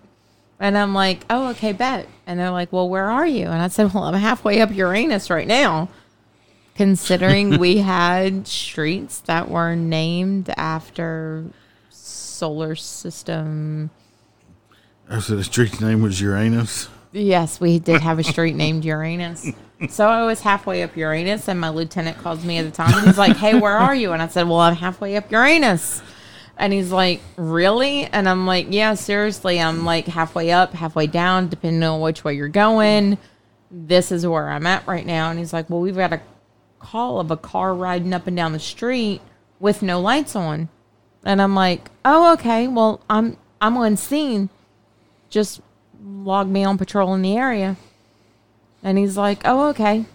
And I'm like, oh, okay, bet. And they're like, well, where are you? And I said, well, I'm halfway up Uranus right now. Considering we had streets that were named after solar system. Oh, so the street's name was Uranus. Yes, we did have a street named Uranus. So I was halfway up Uranus, and my lieutenant calls me at the time, and he's like, "Hey, where are you?" And I said, "Well, I'm halfway up Uranus." And he's like, "Really?" And I'm like, "Yeah, seriously. I'm like halfway up, halfway down, depending on which way you're going. This is where I'm at right now." And he's like, "Well, we've got a call of a car riding up and down the street with no lights on." And I'm like, "Oh, okay. Well, I'm I'm on scene. Just log me on patrol in the area." And he's like, "Oh, okay."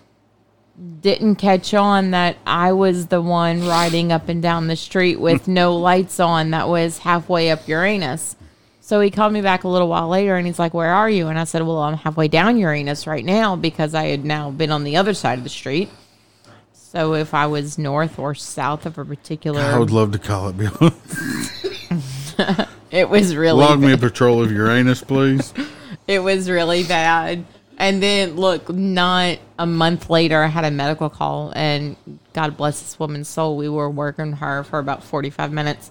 Didn't catch on that I was the one riding up and down the street with no lights on that was halfway up Uranus. So he called me back a little while later and he's like, Where are you? And I said, Well, I'm halfway down Uranus right now because I had now been on the other side of the street. So if I was north or south of a particular, I would love to call it. It was really Log me a patrol of Uranus, please. it was really bad. And then look, not a month later, I had a medical call, and God bless this woman's soul. We were working her for about forty five minutes,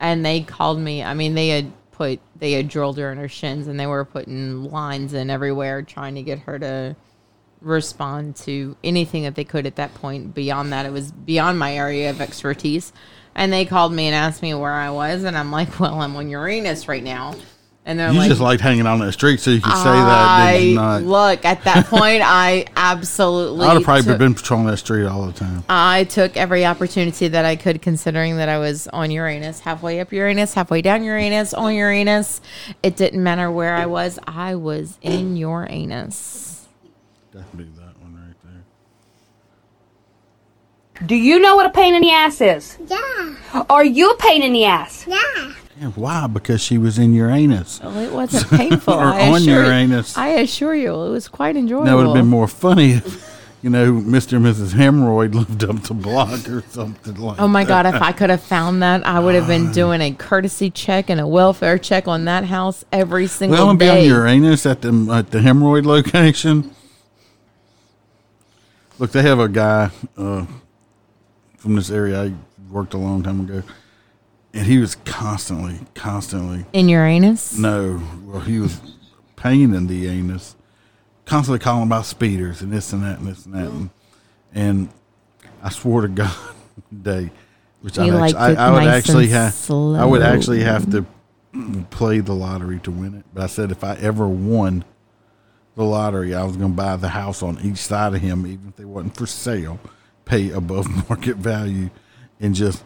and they called me. I mean, they had put they had drilled her in her shins, and they were putting lines in everywhere, trying to get her to respond to anything that they could at that point. Beyond that, it was beyond my area of expertise. And they called me and asked me where I was, and I'm like, "Well, I'm on Uranus right now." And they're You like, just liked hanging out on that street so you could say that. Did you not? look at that point. I absolutely. I'd have probably took, been patrolling that street all the time. I took every opportunity that I could, considering that I was on Uranus, halfway up Uranus, halfway down Uranus, on Uranus. It didn't matter where I was. I was in Uranus. Definitely that one right there. Do you know what a pain in the ass is? Yeah, Are you a pain in the ass? yeah. Yeah, why? Because she was in Uranus. Well, it wasn't painful. Or I on Uranus. You, I assure you, it was quite enjoyable. That would have been more funny if, you know, Mr. and Mrs. Hemorrhoid lived up the block or something like that. Oh my that. God, if I could have found that, I would have been doing a courtesy check and a welfare check on that house every single day. Well, be on. Uranus at the at the hemorrhoid location. Look, they have a guy uh, from this area I worked a long time ago, and he was constantly, constantly in Uranus? no, well, he was pain in the anus, constantly calling about speeders and this and that and this and that, and, and I swore to God, day, which He I'd liked actually, it I, I would nice actually have, I would actually have to play the lottery to win it. But I said if I ever won the lottery, I was going to buy the house on each side of him, even if they wasn't for sale, pay above market value, and just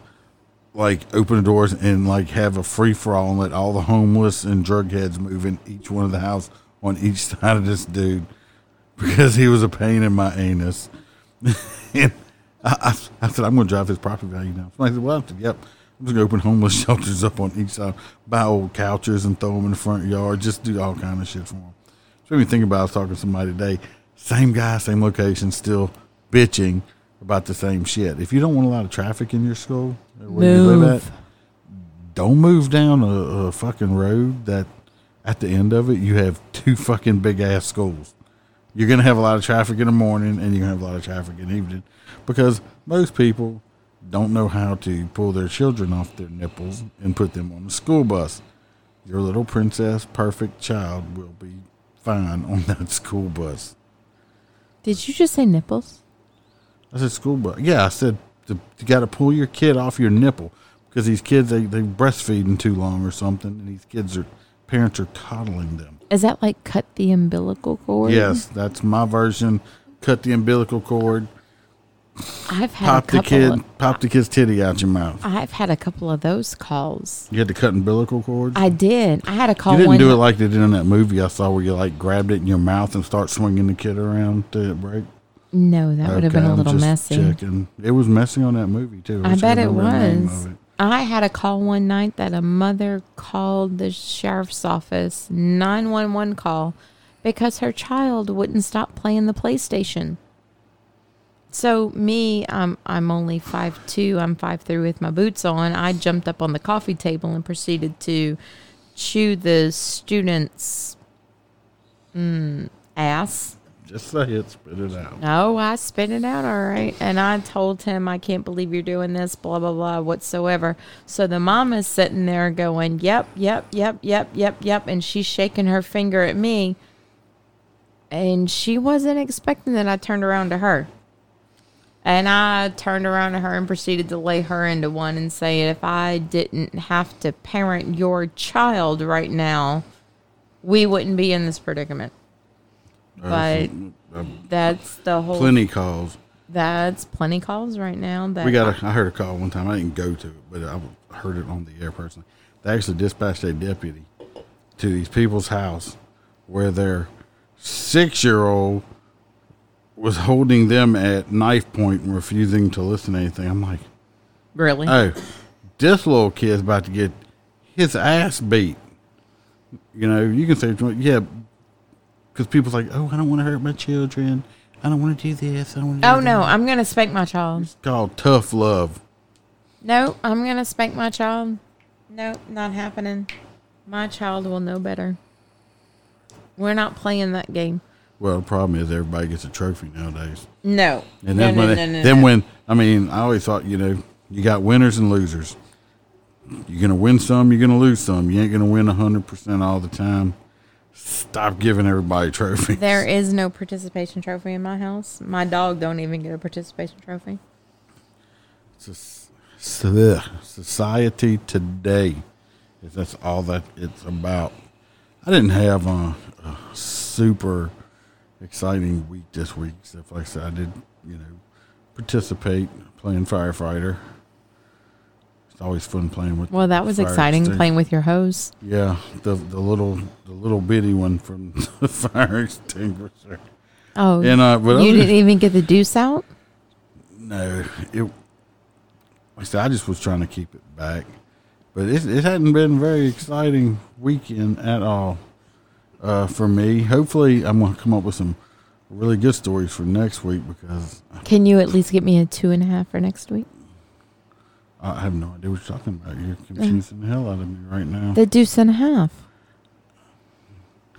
like open the doors and like have a free for all and let all the homeless and drug heads move in each one of the house on each side of this dude because he was a pain in my anus. and I, I, I said, I'm going to drive his property value. So I said, well, I said, yep. I'm just going to open homeless shelters up on each side, buy old couches and throw them in the front yard, just do all kind of shit for them. So when you think about, it, I was talking to somebody today, same guy, same location, still bitching about the same shit. If you don't want a lot of traffic in your school, where you live at, don't move down a, a fucking road that at the end of it you have two fucking big ass schools. You're gonna have a lot of traffic in the morning and you're gonna have a lot of traffic in the evening because most people don't know how to pull their children off their nipples and put them on the school bus. Your little princess perfect child will be fine on that school bus. Did you just say nipples? I said school bus. Yeah, I said to, you got to pull your kid off your nipple because these kids they they breastfeeding too long or something, and these kids are parents are coddling them. Is that like cut the umbilical cord? Yes, that's my version. Cut the umbilical cord, I've had pop a the kid, Of, pop the kid's titty out your mouth. I've had a couple of those calls. You had to cut umbilical cords. I did. I had a call. you didn't do it like they did in that movie I saw where you like grabbed it in your mouth and start swinging the kid around to it break. No, that would have been a little messy. Checking. It was messy on that movie too. I wish bet it remember the name was. it. I had a call one night that a mother called the sheriff's office 911 call because her child wouldn't stop playing the PlayStation. So me, I'm I'm only five two. I'm five three with my boots on. I jumped up on the coffee table and proceeded to chew the student's mm, ass. Just say it, spit it out. No, I spit it out all right. And I told him, I can't believe you're doing this, blah, blah, blah, whatsoever. So the mom is sitting there going, yep, yep, yep, yep, yep, yep. And she's shaking her finger at me. And she wasn't expecting that I turned around to her. And I turned around to her and proceeded to lay her into one and say, if I didn't have to parent your child right now, we wouldn't be in this predicament. But Uh, that's the whole plenty calls. that's plenty calls right now. That We got. A, I heard a call one time. I didn't go to it, but I heard it on the air personally. They actually dispatched a deputy to these people's house where their six-year-old was holding them at knife point and refusing to listen to anything. I'm like, really. oh, this little kid's about to get his ass beat. You know, you can say, yeah, because people's like, oh, I don't want to hurt my children. I don't want to do this. I don't want to Oh no, I'm gonna spank my child. It's called tough love. No, I'm gonna spank my child. No, not happening. My child will know better. We're not playing that game. Well, the problem is everybody gets a trophy nowadays. No. And then no, when no, they- no, then when I mean, I always thought you know you got winners and losers. You're gonna win some, you're gonna lose some. You ain't gonna win hundred percent all the time. Stop giving everybody trophies. There is no participation trophy in my house. My dog don't even get a participation trophy. It's a- society today. That's all that it's about. I didn't have a, a super exciting week this week. Except like I said, I did, you know, participate playing firefighter. Always fun playing with. Well, that was exciting extinguisher. playing with your hose. Yeah, the the little the little bitty one from the fire extinguisher. Oh, And uh, but you other- didn't even get the deuce out. No, it. I said, I just was trying to keep it back, but it it hadn't been a very exciting weekend at all uh, for me. Hopefully, I'm gonna come up with some really good stories for next week because Can you at least get me a two and a half for next week? I have no idea what you're talking about. You're confusing the hell out of me right now. The deuce and a half.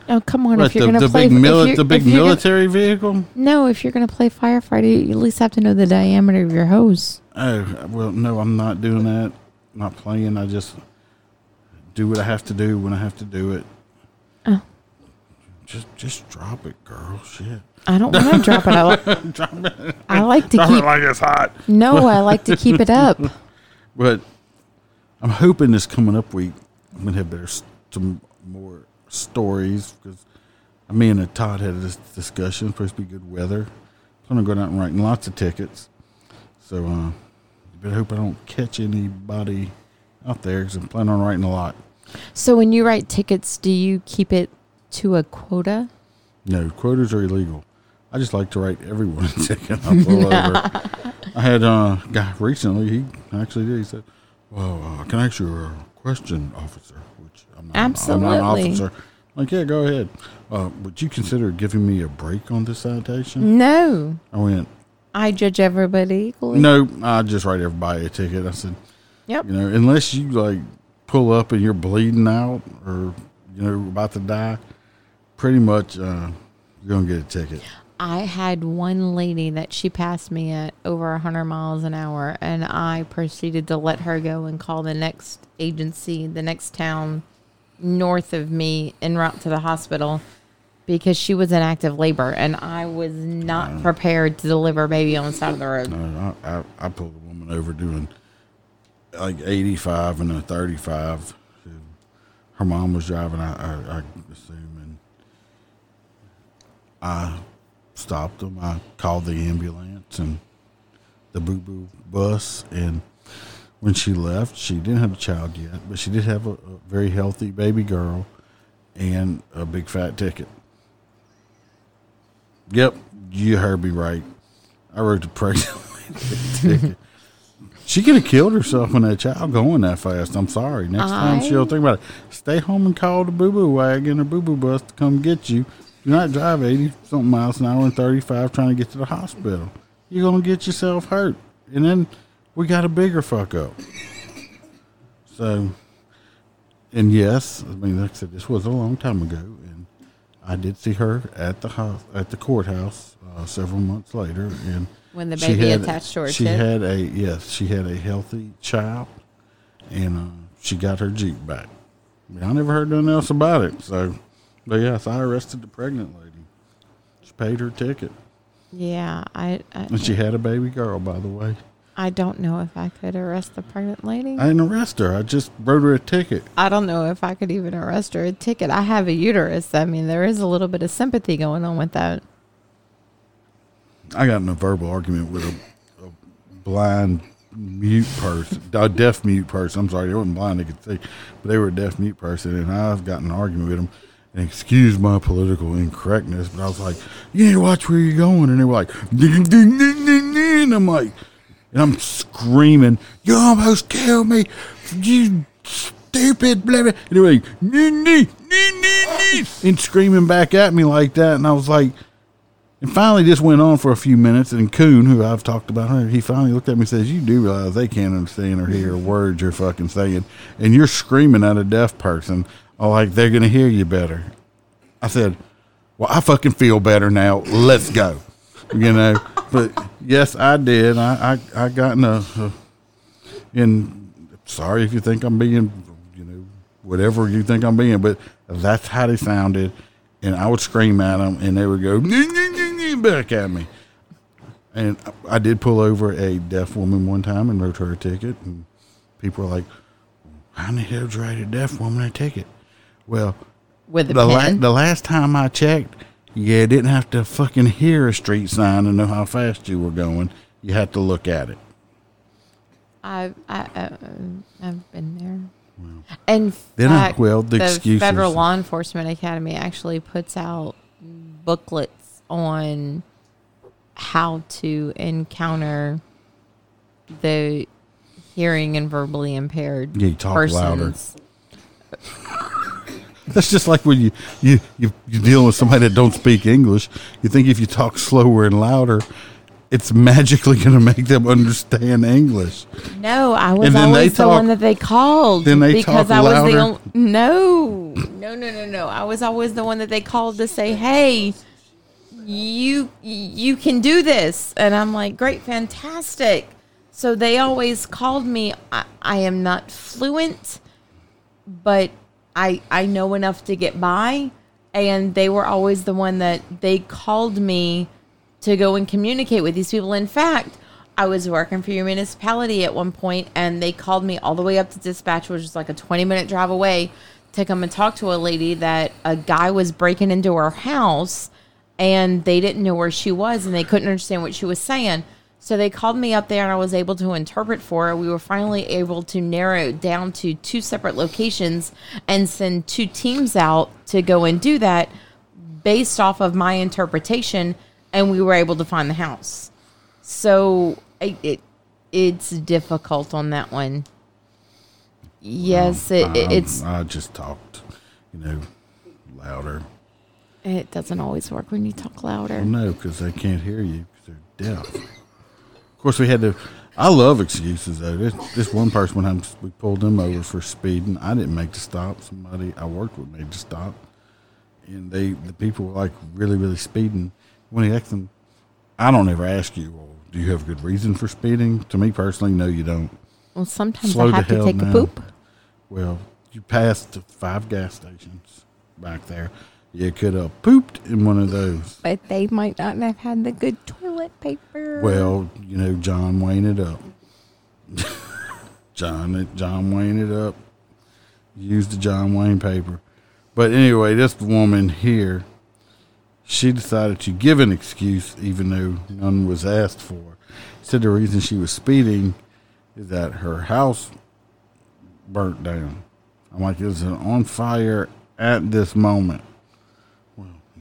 Oh come on! What, if you're the, gonna the play, big mili- the big if you're gonna- military vehicle? no, if you're gonna play firefighter, you at least have to know the diameter of your hose. Oh well, no, I'm not doing that. not playing. I just do what I have to do when I have to do it. Oh. Just just drop it, girl. Shit. I don't want to drop it. I, li- drop it. I like to Drop keep. it like it's hot. No, I like to keep it up. But I'm hoping this coming up week I'm gonna have better some more stories because me and Todd had this discussion. It's supposed to be good weather. So I'm gonna go out and writing lots of tickets. So uh, you better hope I don't catch anybody out there because I'm planning on writing a lot. So when you write tickets, do you keep it to a quota? No, quotas are illegal. I just like to write everyone a ticket. I'll over. I had uh, a guy recently. He actually did. He said, "Well, uh, can I ask you a question, officer?" Which I'm not, Absolutely. I'm not an officer. I'm like, yeah, go ahead. Uh, would you consider giving me a break on this citation? No, I went, I judge everybody equally. no, I just write everybody a ticket. I said, Yep. you know, unless you like pull up and you're bleeding out or you know about to die, pretty much uh, you're gonna get a ticket. I had one lady that she passed me at over 100 miles an hour, and I proceeded to let her go and call the next agency, the next town north of me, en route to the hospital because she was in active labor, and I was not prepared to deliver a baby on the side of the road. No, I, I, I pulled a woman over doing like 85 and a 35. Her mom was driving, I, I, I assume, and I stopped them. I called the ambulance and the boo boo bus. And when she left, she didn't have a child yet, but she did have a, a very healthy baby girl and a big fat ticket. Yep, you heard me right. I wrote the pregnant ticket. She could have killed herself when that child going that fast. I'm sorry. Next time she'll think about it. Stay home and call the boo boo wagon or boo boo bus to come get you. Do not drive 80 something miles an hour and 35 trying to get to the hospital. You're going to get yourself hurt. And then we got a bigger fuck up. So, and yes, I mean, like I said, this was a long time ago. And I did see her at the house, at the courthouse uh, several months later. And When the she baby had- attached to her She tip? had a yes, she had a healthy child, and uh, she got her jeep back. I, mean, I never heard nothing else about it. So, but yes, I arrested the pregnant lady. She paid her ticket, Yeah, I, I, and she had a baby girl. By the way, I don't know if I could arrest the pregnant lady. I didn't arrest her. I just wrote her a ticket. I don't know if I could even arrest her a ticket. I have a uterus. I mean, there is a little bit of sympathy going on with that. I got in a verbal argument with a, a blind mute person, a deaf mute person. I'm sorry, they weren't blind; they could see, but they were a deaf mute person, and I've got in an argument with them. And excuse my political incorrectness, but I was like, "You need to watch where you're going," and they were like, "Ding, ding, ding, ding, ding," and I'm like, and I'm screaming, "You almost killed me, you stupid blah blah," and they were like, "Nee, nee, nee, nee, nee," and screaming back at me like that, and I was like. And finally, this went on for a few minutes. And Coon, who I've talked about her, he finally looked at me and says, "You do realize they can't understand or hear a word you're fucking saying, and you're screaming at a deaf person, oh, like they're gonna hear you better." I said, "Well, I fucking feel better now. Let's go." You know, but yes, I did. I I, I got in a, a in. Sorry if you think I'm being, you know, whatever you think I'm being, but that's how they sounded. And I would scream at them, and they would go "Nee, nee, nee, nee," back at me. And I did pull over a deaf woman one time and wrote her a ticket. And people were like, "How in the hell do you write a deaf woman a ticket?" Well, With the, the, la- the last time I checked, you didn't have to fucking hear a street sign to know how fast you were going. You had to look at it. I've I, uh, I've been there. And Then I- fact, well, the excuses. Federal Law Enforcement Academy actually puts out booklets on how to encounter the hearing and verbally impaired Yeah, you talk louder. That's just like when you you you you're dealing with somebody that don't speak English. You think if you talk slower and louder, it's magically going to make them understand English. No, I was always the talk- one that they called. then they because talk I was the only. No, no, no, no, no. I was always the one that they called to say, "Hey, you you can do this," and I'm like, "Great, fantastic." So they always called me. I, I am not fluent, but I I know enough to get by, and they were always the one that they called me to go and communicate with these people. In fact, I was working for your municipality at one point, and they called me all the way up to dispatch, which is like a 20 minute drive away, to come and talk to a lady that a guy was breaking into her house, and they didn't know where she was, and they couldn't understand what she was saying. So they called me up there, and I was able to interpret for her. We were finally able to narrow it down to two separate locations and send two teams out to go and do that based off of my interpretation, and we were able to find the house. So it, it it's difficult on that one. Yes, it, it- it's I just talked, you know, louder. it doesn't always work when you talk louder. Well, no, because they can't hear you because they're deaf. Course, we had to. I love excuses though. This, this one person when I we pulled them over for speeding, I didn't make the stop. Somebody I worked with made the stop, and they the people were like really really speeding. When he asked them, I don't ever ask you, well, do you have a good reason for speeding? To me personally, no, you don't. Well, sometimes Slow I have to take a poop. Well, you passed five gas stations back there. You could have pooped in one of those. But they might not have had the good toilet paper. Well, you know, John Wayne it up. John John Wayne it up. Used the John Wayne paper. But anyway, this woman here, she decided to give an excuse even though none was asked for. Said the reason she was speeding is that her house burnt down. I'm like, is it on fire at this moment?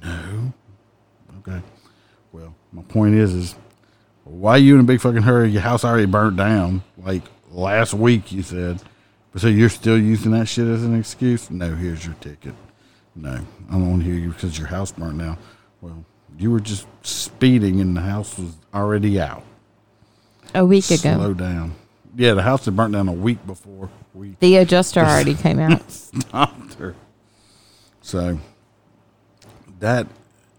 No. Okay. Well, my point is, is why you in a big fucking hurry? Your house already burnt down like last week. You said, but so you're still using that shit as an excuse? No, here's your ticket. No, I don't want to hear you because your house burnt down. Well, you were just speeding and the house was already out. a week ago, Slow down. Yeah, the house had burnt down a week before we the adjuster already came out. stopped her. So that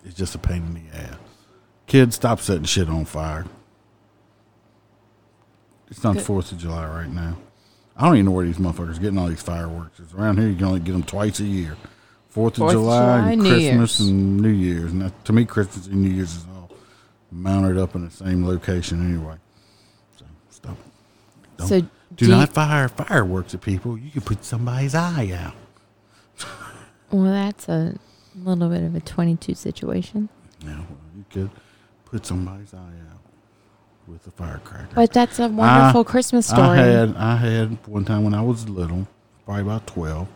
is just a pain in the ass. Kids, stop setting shit on fire. It's not the Fourth of July right now. I don't even know where these motherfuckers getting all these fireworks. It's around here, you can only get them twice a year. Fourth of July, July, and New Christmas, Year's. and New Year's. And that, to me, Christmas and New Year's is all mounted up in the same location anyway. So stop. Don't, So do, do not you- fire fireworks at people. You could put somebody's eye out. Well, that's a little bit of a 22 situation. Yeah, well, you could put somebody's eye out with a firecracker. But that's a wonderful I- Christmas I story. had I had one time when I was little, probably about twelve.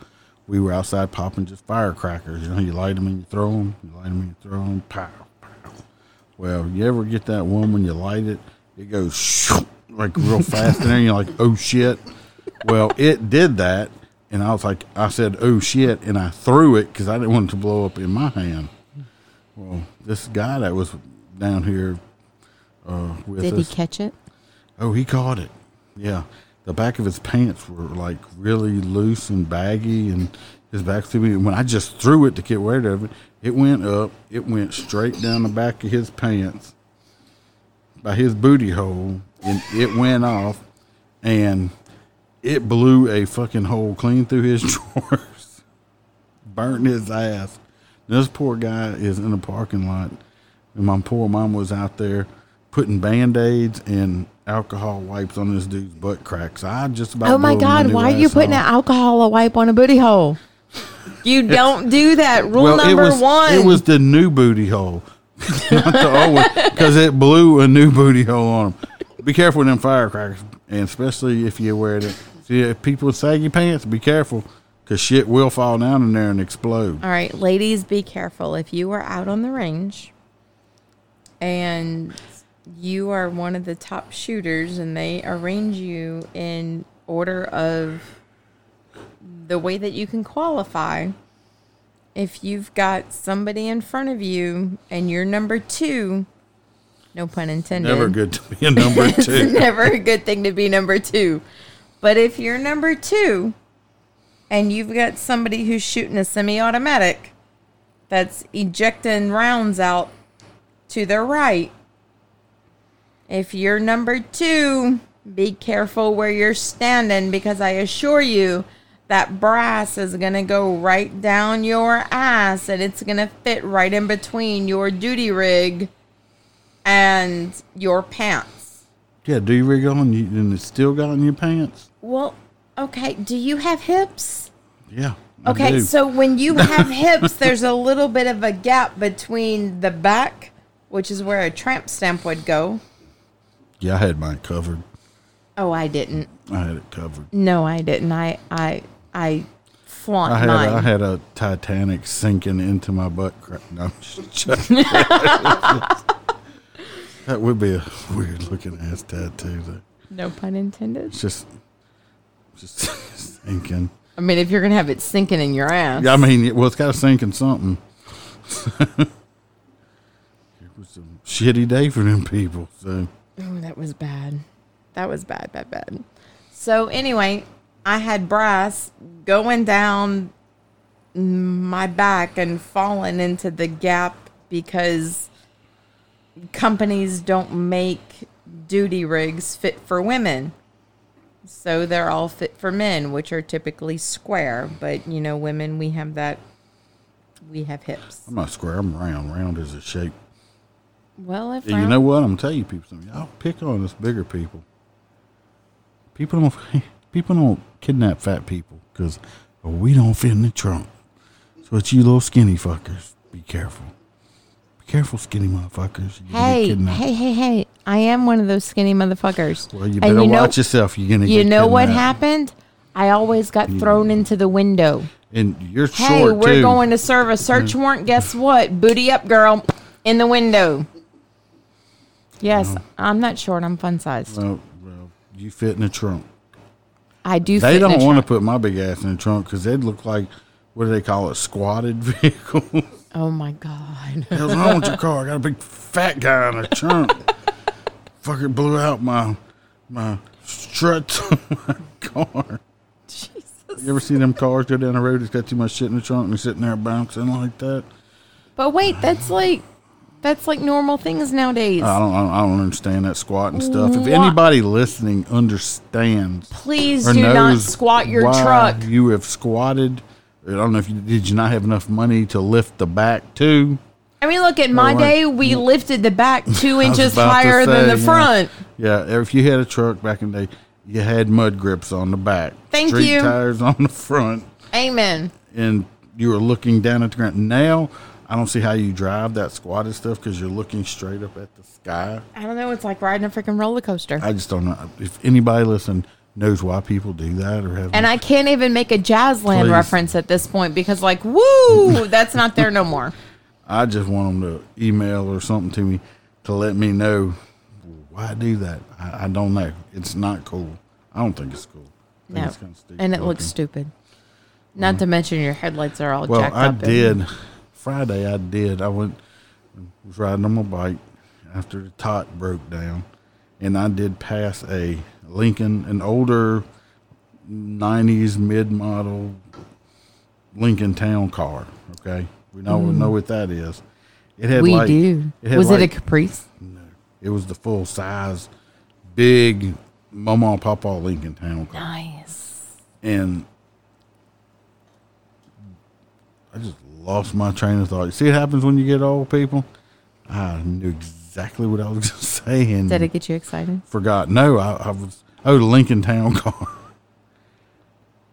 We were outside popping just firecrackers. You know, you light them and you throw them. You light them and you throw them. Pow, pow. Well, you ever get that one when you light it, it goes like real fast in there. And you're like, oh shit. Well, it did that, and I was like, I said, oh shit, and I threw it because I didn't want it to blow up in my hand. Well, this guy that was down here uh, with Did us. he catch it? Oh, he caught it. Yeah. The back of his pants were like really loose and baggy, and his back through me. And when I just threw it to get rid of it, it went up. It went straight down the back of his pants by his booty hole, and it went off, and it blew a fucking hole clean through his drawers, burnt his ass. This poor guy is in a parking lot, and my poor mom was out there putting band aids and alcohol wipes on this dude's butt cracks. I just about. Oh my blew him a God! Why are you putting an off. alcohol wipe on a booty hole? You don't do that. Rule Well, number it was, one. It was the new booty hole, not the old one, because it blew a new booty hole on him. Be careful with them firecrackers, and especially if you wear it. See, if people with saggy pants, be careful, because shit will fall down in there and explode. All right, ladies, be careful. If you are out on the range and you are one of the top shooters and they arrange you in order of the way that you can qualify, if you've got somebody in front of you and you're number two, no pun intended. Never good to be a number two. never a good thing to be number two. But if you're number two and you've got somebody who's shooting a semi automatic that's ejecting rounds out to their right, if you're number two, be careful where you're standing because I assure you that brass is going to go right down your ass and it's going to fit right in between your duty rig and your pants. Yeah, do you rig on you and it's still got in your pants? Well, okay. Do you have hips? Yeah. I Okay, do. so when you have hips, there's a little bit of a gap between the back, which is where a tramp stamp would go. yeah, I had mine covered. Oh, I didn't. I had it covered. No, I didn't. I I I flaunt I had mine. I had a Titanic sinking into my butt crack. No, I'm just joking. That would be a weird looking ass tattoo. Though. no pun intended. It's just, just sinking. I mean, if you're gonna have it sinking in your ass. Yeah, I mean, well, it's got to sink in something. it was a shitty day for them people. So Oh, that was bad. That was bad, bad, bad. So anyway, I had brass going down my back and falling into the gap because companies don't make duty rigs fit for women. So they're all fit for men, which are typically square. But you know, women, we have that. We have hips. I'm not square. I'm round. Round is a shape. Well, if Yeah, you know what? I'm gonna you people something. I'll pick on us bigger people. People don't people don't kidnap fat people because oh, we don't fit in the trunk. So it's you little skinny fuckers. Be careful. Careful, skinny motherfuckers. You're Hey, hey, hey, hey! I am one of those skinny motherfuckers. Well, you better you know- watch yourself. You're gonna. You know what happened? I always got mm-hmm. thrown into the window. And you're short too. Hey, short we're too. going to serve a search warrant. Guess what? Booty up, girl, in the window. Yes, I'm not short. I'm fun sized. Well, well, you fit in the trunk. I do. They don't want to put my big ass in the trunk because they'd look like what do they call it? Squatted vehicle. Oh my god! hell's wrong with your car? I got a big fat guy in the trunk. Fucking blew out my my struts on my car. Jesus. You ever see them cars go down the road? It's got too much shit in the trunk and sitting there bouncing like that. But wait, that's like that's like normal things nowadays. I don't, I don't, understand that squatting stuff. If anybody listening understands Please do not squat your truck. you have squatted, I don't know if you did you not have enough money to lift the back too. I mean, look at my Well, day. We lifted the back two inches higher than the yeah. front. Yeah, if you had a truck back in the day, you had mud grips on the back, Thank street you. tires on the front, Amen. and you were looking down at the ground. Now, I don't see how you drive that squatted stuff because you're looking straight up at the sky. I don't know. It's like riding a freaking roller coaster. I just don't know if anybody listening knows why people do that or have. And I can't even make a Jazzland Please. reference at this point because, like, woo, that's not there no more. I just want them to email or something to me to let me know why do that. I, I don't know. It's not cool. I don't think it's cool. No, it's kinda stupid and it looks stupid. Not to mm-hmm. mention your headlights are all Well, jacked I up. and- did. Friday, I did. I went, was riding on my bike, after the tot broke down, and I did pass a Lincoln, an older '90s mid-model Lincoln Town car. Okay, we know mm. know what that is. It had we like, do. It Was it a Caprice? No, it was the full size, big Mama and Papa Lincoln Town car, Nice. and I just lost my train of thought. You see, what happens when you get old, people. I knew exactly what I was going to say, and Did it get you excited? forgot. No, I, I was oh the Lincoln Town car.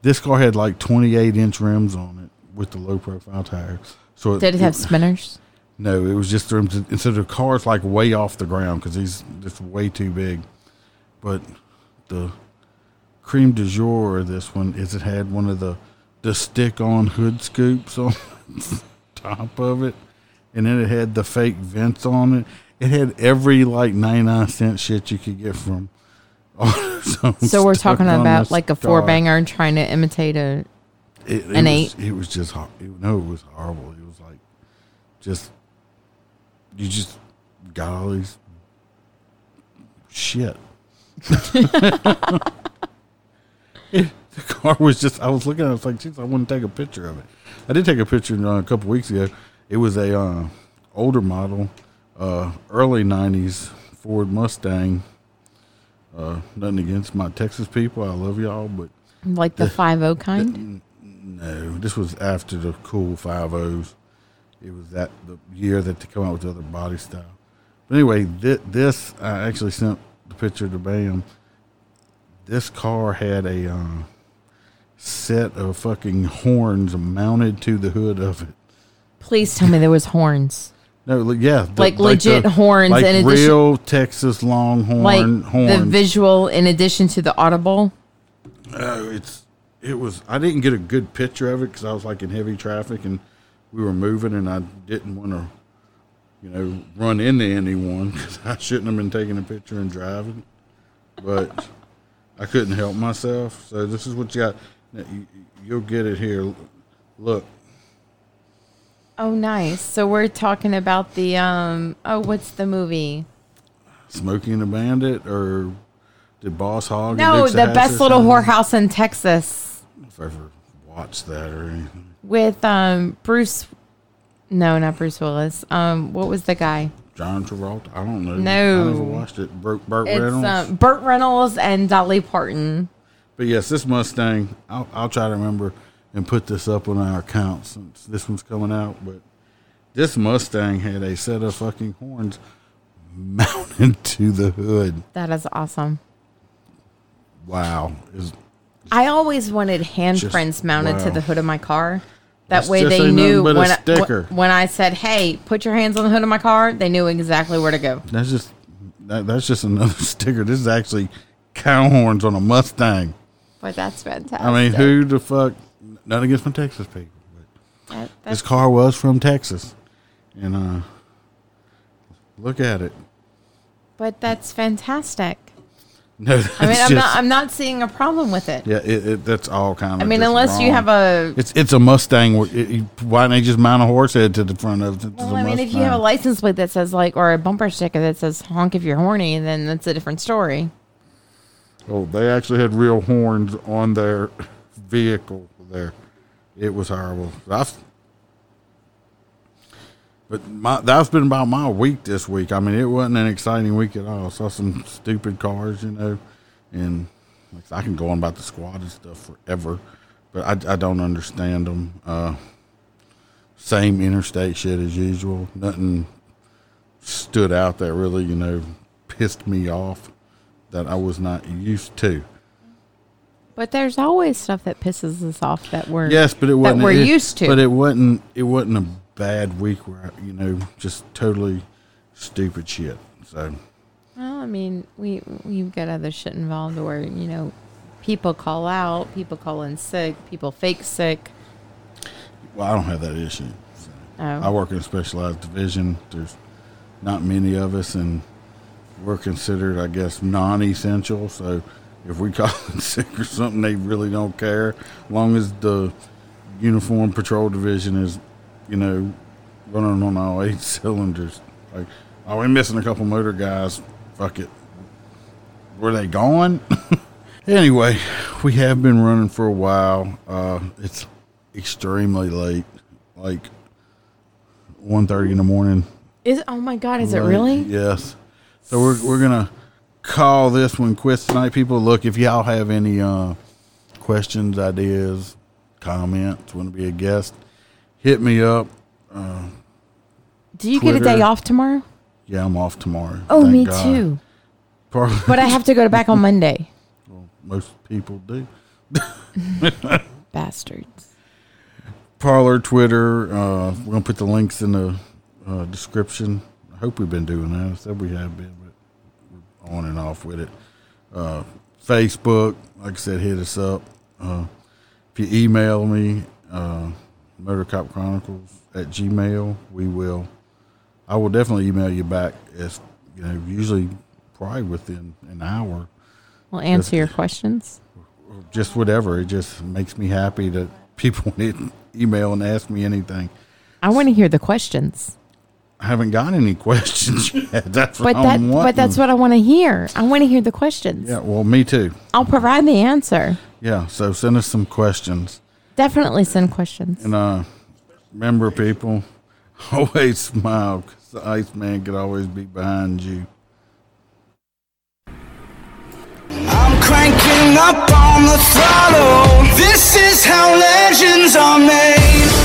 This car had like 28 inch rims on it with the low profile tires. So Did it have spinners? no, it was just the rims. Instead of the car's like way off the ground because he's just way too big. But the cream du jour of this one is it had one of the the stick on hood scoops on top of it, and then it had the fake vents on it. It had every like 99 cent shit you could get from. So we're talking about like a four banger and trying to imitate a. It, it An was, eight? It was just it, no, it was horrible. It was like just you just got all these shit. It- the car was just. I was looking at. it, I was like, "Jeez, I to take a picture of it." I did take a picture uh, a couple weeks ago. It was a uh, older model, uh, early '90s Ford Mustang. Uh, nothing against my Texas people. I love y'all, but Like the five O kind? no, this was after the cool five O's. It was that the year that they come out with the other body style. But anyway, thi- this I actually sent the picture to Bam. This car had a uh, set of fucking horns mounted to the hood of it. Please tell me there was horns. No, yeah, the- Like legit horns like addition- real Texas Longhorn Like horns. the visual in addition to the audible. Oh, it's it was. I didn't get a good picture of it because I was like in heavy traffic and we were moving, and I didn't want to, you know, run into anyone because I shouldn't have been taking a picture and driving. But I couldn't help myself. So this is what you got. You'll get it here. Look, Oh, nice. So we're talking about the um. Oh, what's the movie? Smokey and the Bandit or did Boss Hog? No, the best little whorehouse in Texas If I ever watched that or anything. with um Bruce. No, not Bruce Willis. Um, what was the guy? John Travolta. I don't know. No. I never watched it. Burt, Burt It's Reynolds. um, Burt Reynolds and Dolly Parton. But yes, this Mustang, I'll, I'll try to remember and put this up on our account since this one's coming out. But this Mustang had a set of fucking horns mounted to the hood. That is awesome. Wow. I always wanted handprints mounted to the hood of my car. That That's way they knew nothing but a when I, when I said, "Hey, put your hands on the hood of my car," they knew exactly where to go. that's just that, that's just another sticker. This is actually cow horns on a Mustang. But that's fantastic. I mean, who the fuck? Nothing against my Texas people, but That- this car was from Texas, and uh, look at it. but that's fantastic. No, that's I mean, I'm just, not. I'm not seeing a problem with it. Yeah, it, it, that's all kind of. I mean, just unless you have a. It's it's a Mustang. where It, you- why don't they just mount a horse head to the front of it? It's Well, a I mean, if you have a license plate that says like, or a bumper sticker that says "honk if you're horny," then that's a different story. oh, they actually had real horns on their vehicle. There, it was horrible. I've, but my that's been about my week this week. I mean, it wasn't an exciting week at all. saw some stupid cars, you know, and like, I can go on about the squad and stuff forever, but I, I don't understand them. Uh, same interstate shit as usual. Nothing stood out that really, you know, pissed me off that I was not used to. But there's always stuff that pisses us off that we're Yes, but it wasn't. that we're it- used to. But it wasn't. It wasn't a bad week where I, you know just totally stupid shit. So Well, I mean, we we've got other shit involved where you know, people call out, people call in sick, people fake sick. well, I don't have that issue. So, oh. I Oh, work in a specialized division. There's not many of us, and we're considered, I guess, non-essential. So if we call in sick or something, they really don't care. Long as the uniform patrol division is, you know, running on all eight cylinders. Like Oh, we're missing a couple motor guys. Fuck it. Were they gone? anyway, we have been running for a while. Uh, it's extremely late, like 1.30 in the morning. Is oh my god, is it really? Yes. So we're we're gonna call this one quits tonight. People, look if y'all have any uh, questions, ideas, comments, want to be a guest, hit me up. Do you get a day off tomorrow? Yeah, I'm off tomorrow. Oh, Thank me God. too. But I have to go to back on Monday. most people do. Bastards. Parler, Twitter. Uh, we're gonna put the links in the uh, description. I hope we've been doing that. I said we have been, on and off with it. Uh, Facebook, like I said, hit us up. Uh, if you email me, uh, Motor Cop Chronicles at Gmail, we will. I will definitely email you back. As you know, usually probably within an hour. We'll answer your questions. Just whatever. It just makes me happy that people email and ask me anything. I want to hear the questions. I haven't got any questions yet. That's what But that I'm but that's what I want to hear. I want to hear the questions. Yeah, well, me too. I'll provide the answer. Yeah, so send us some questions. Definitely send questions. And uh, remember, people, always smile because the Iceman could always be behind you. I'm cranking up on the throttle. This is how legends are made.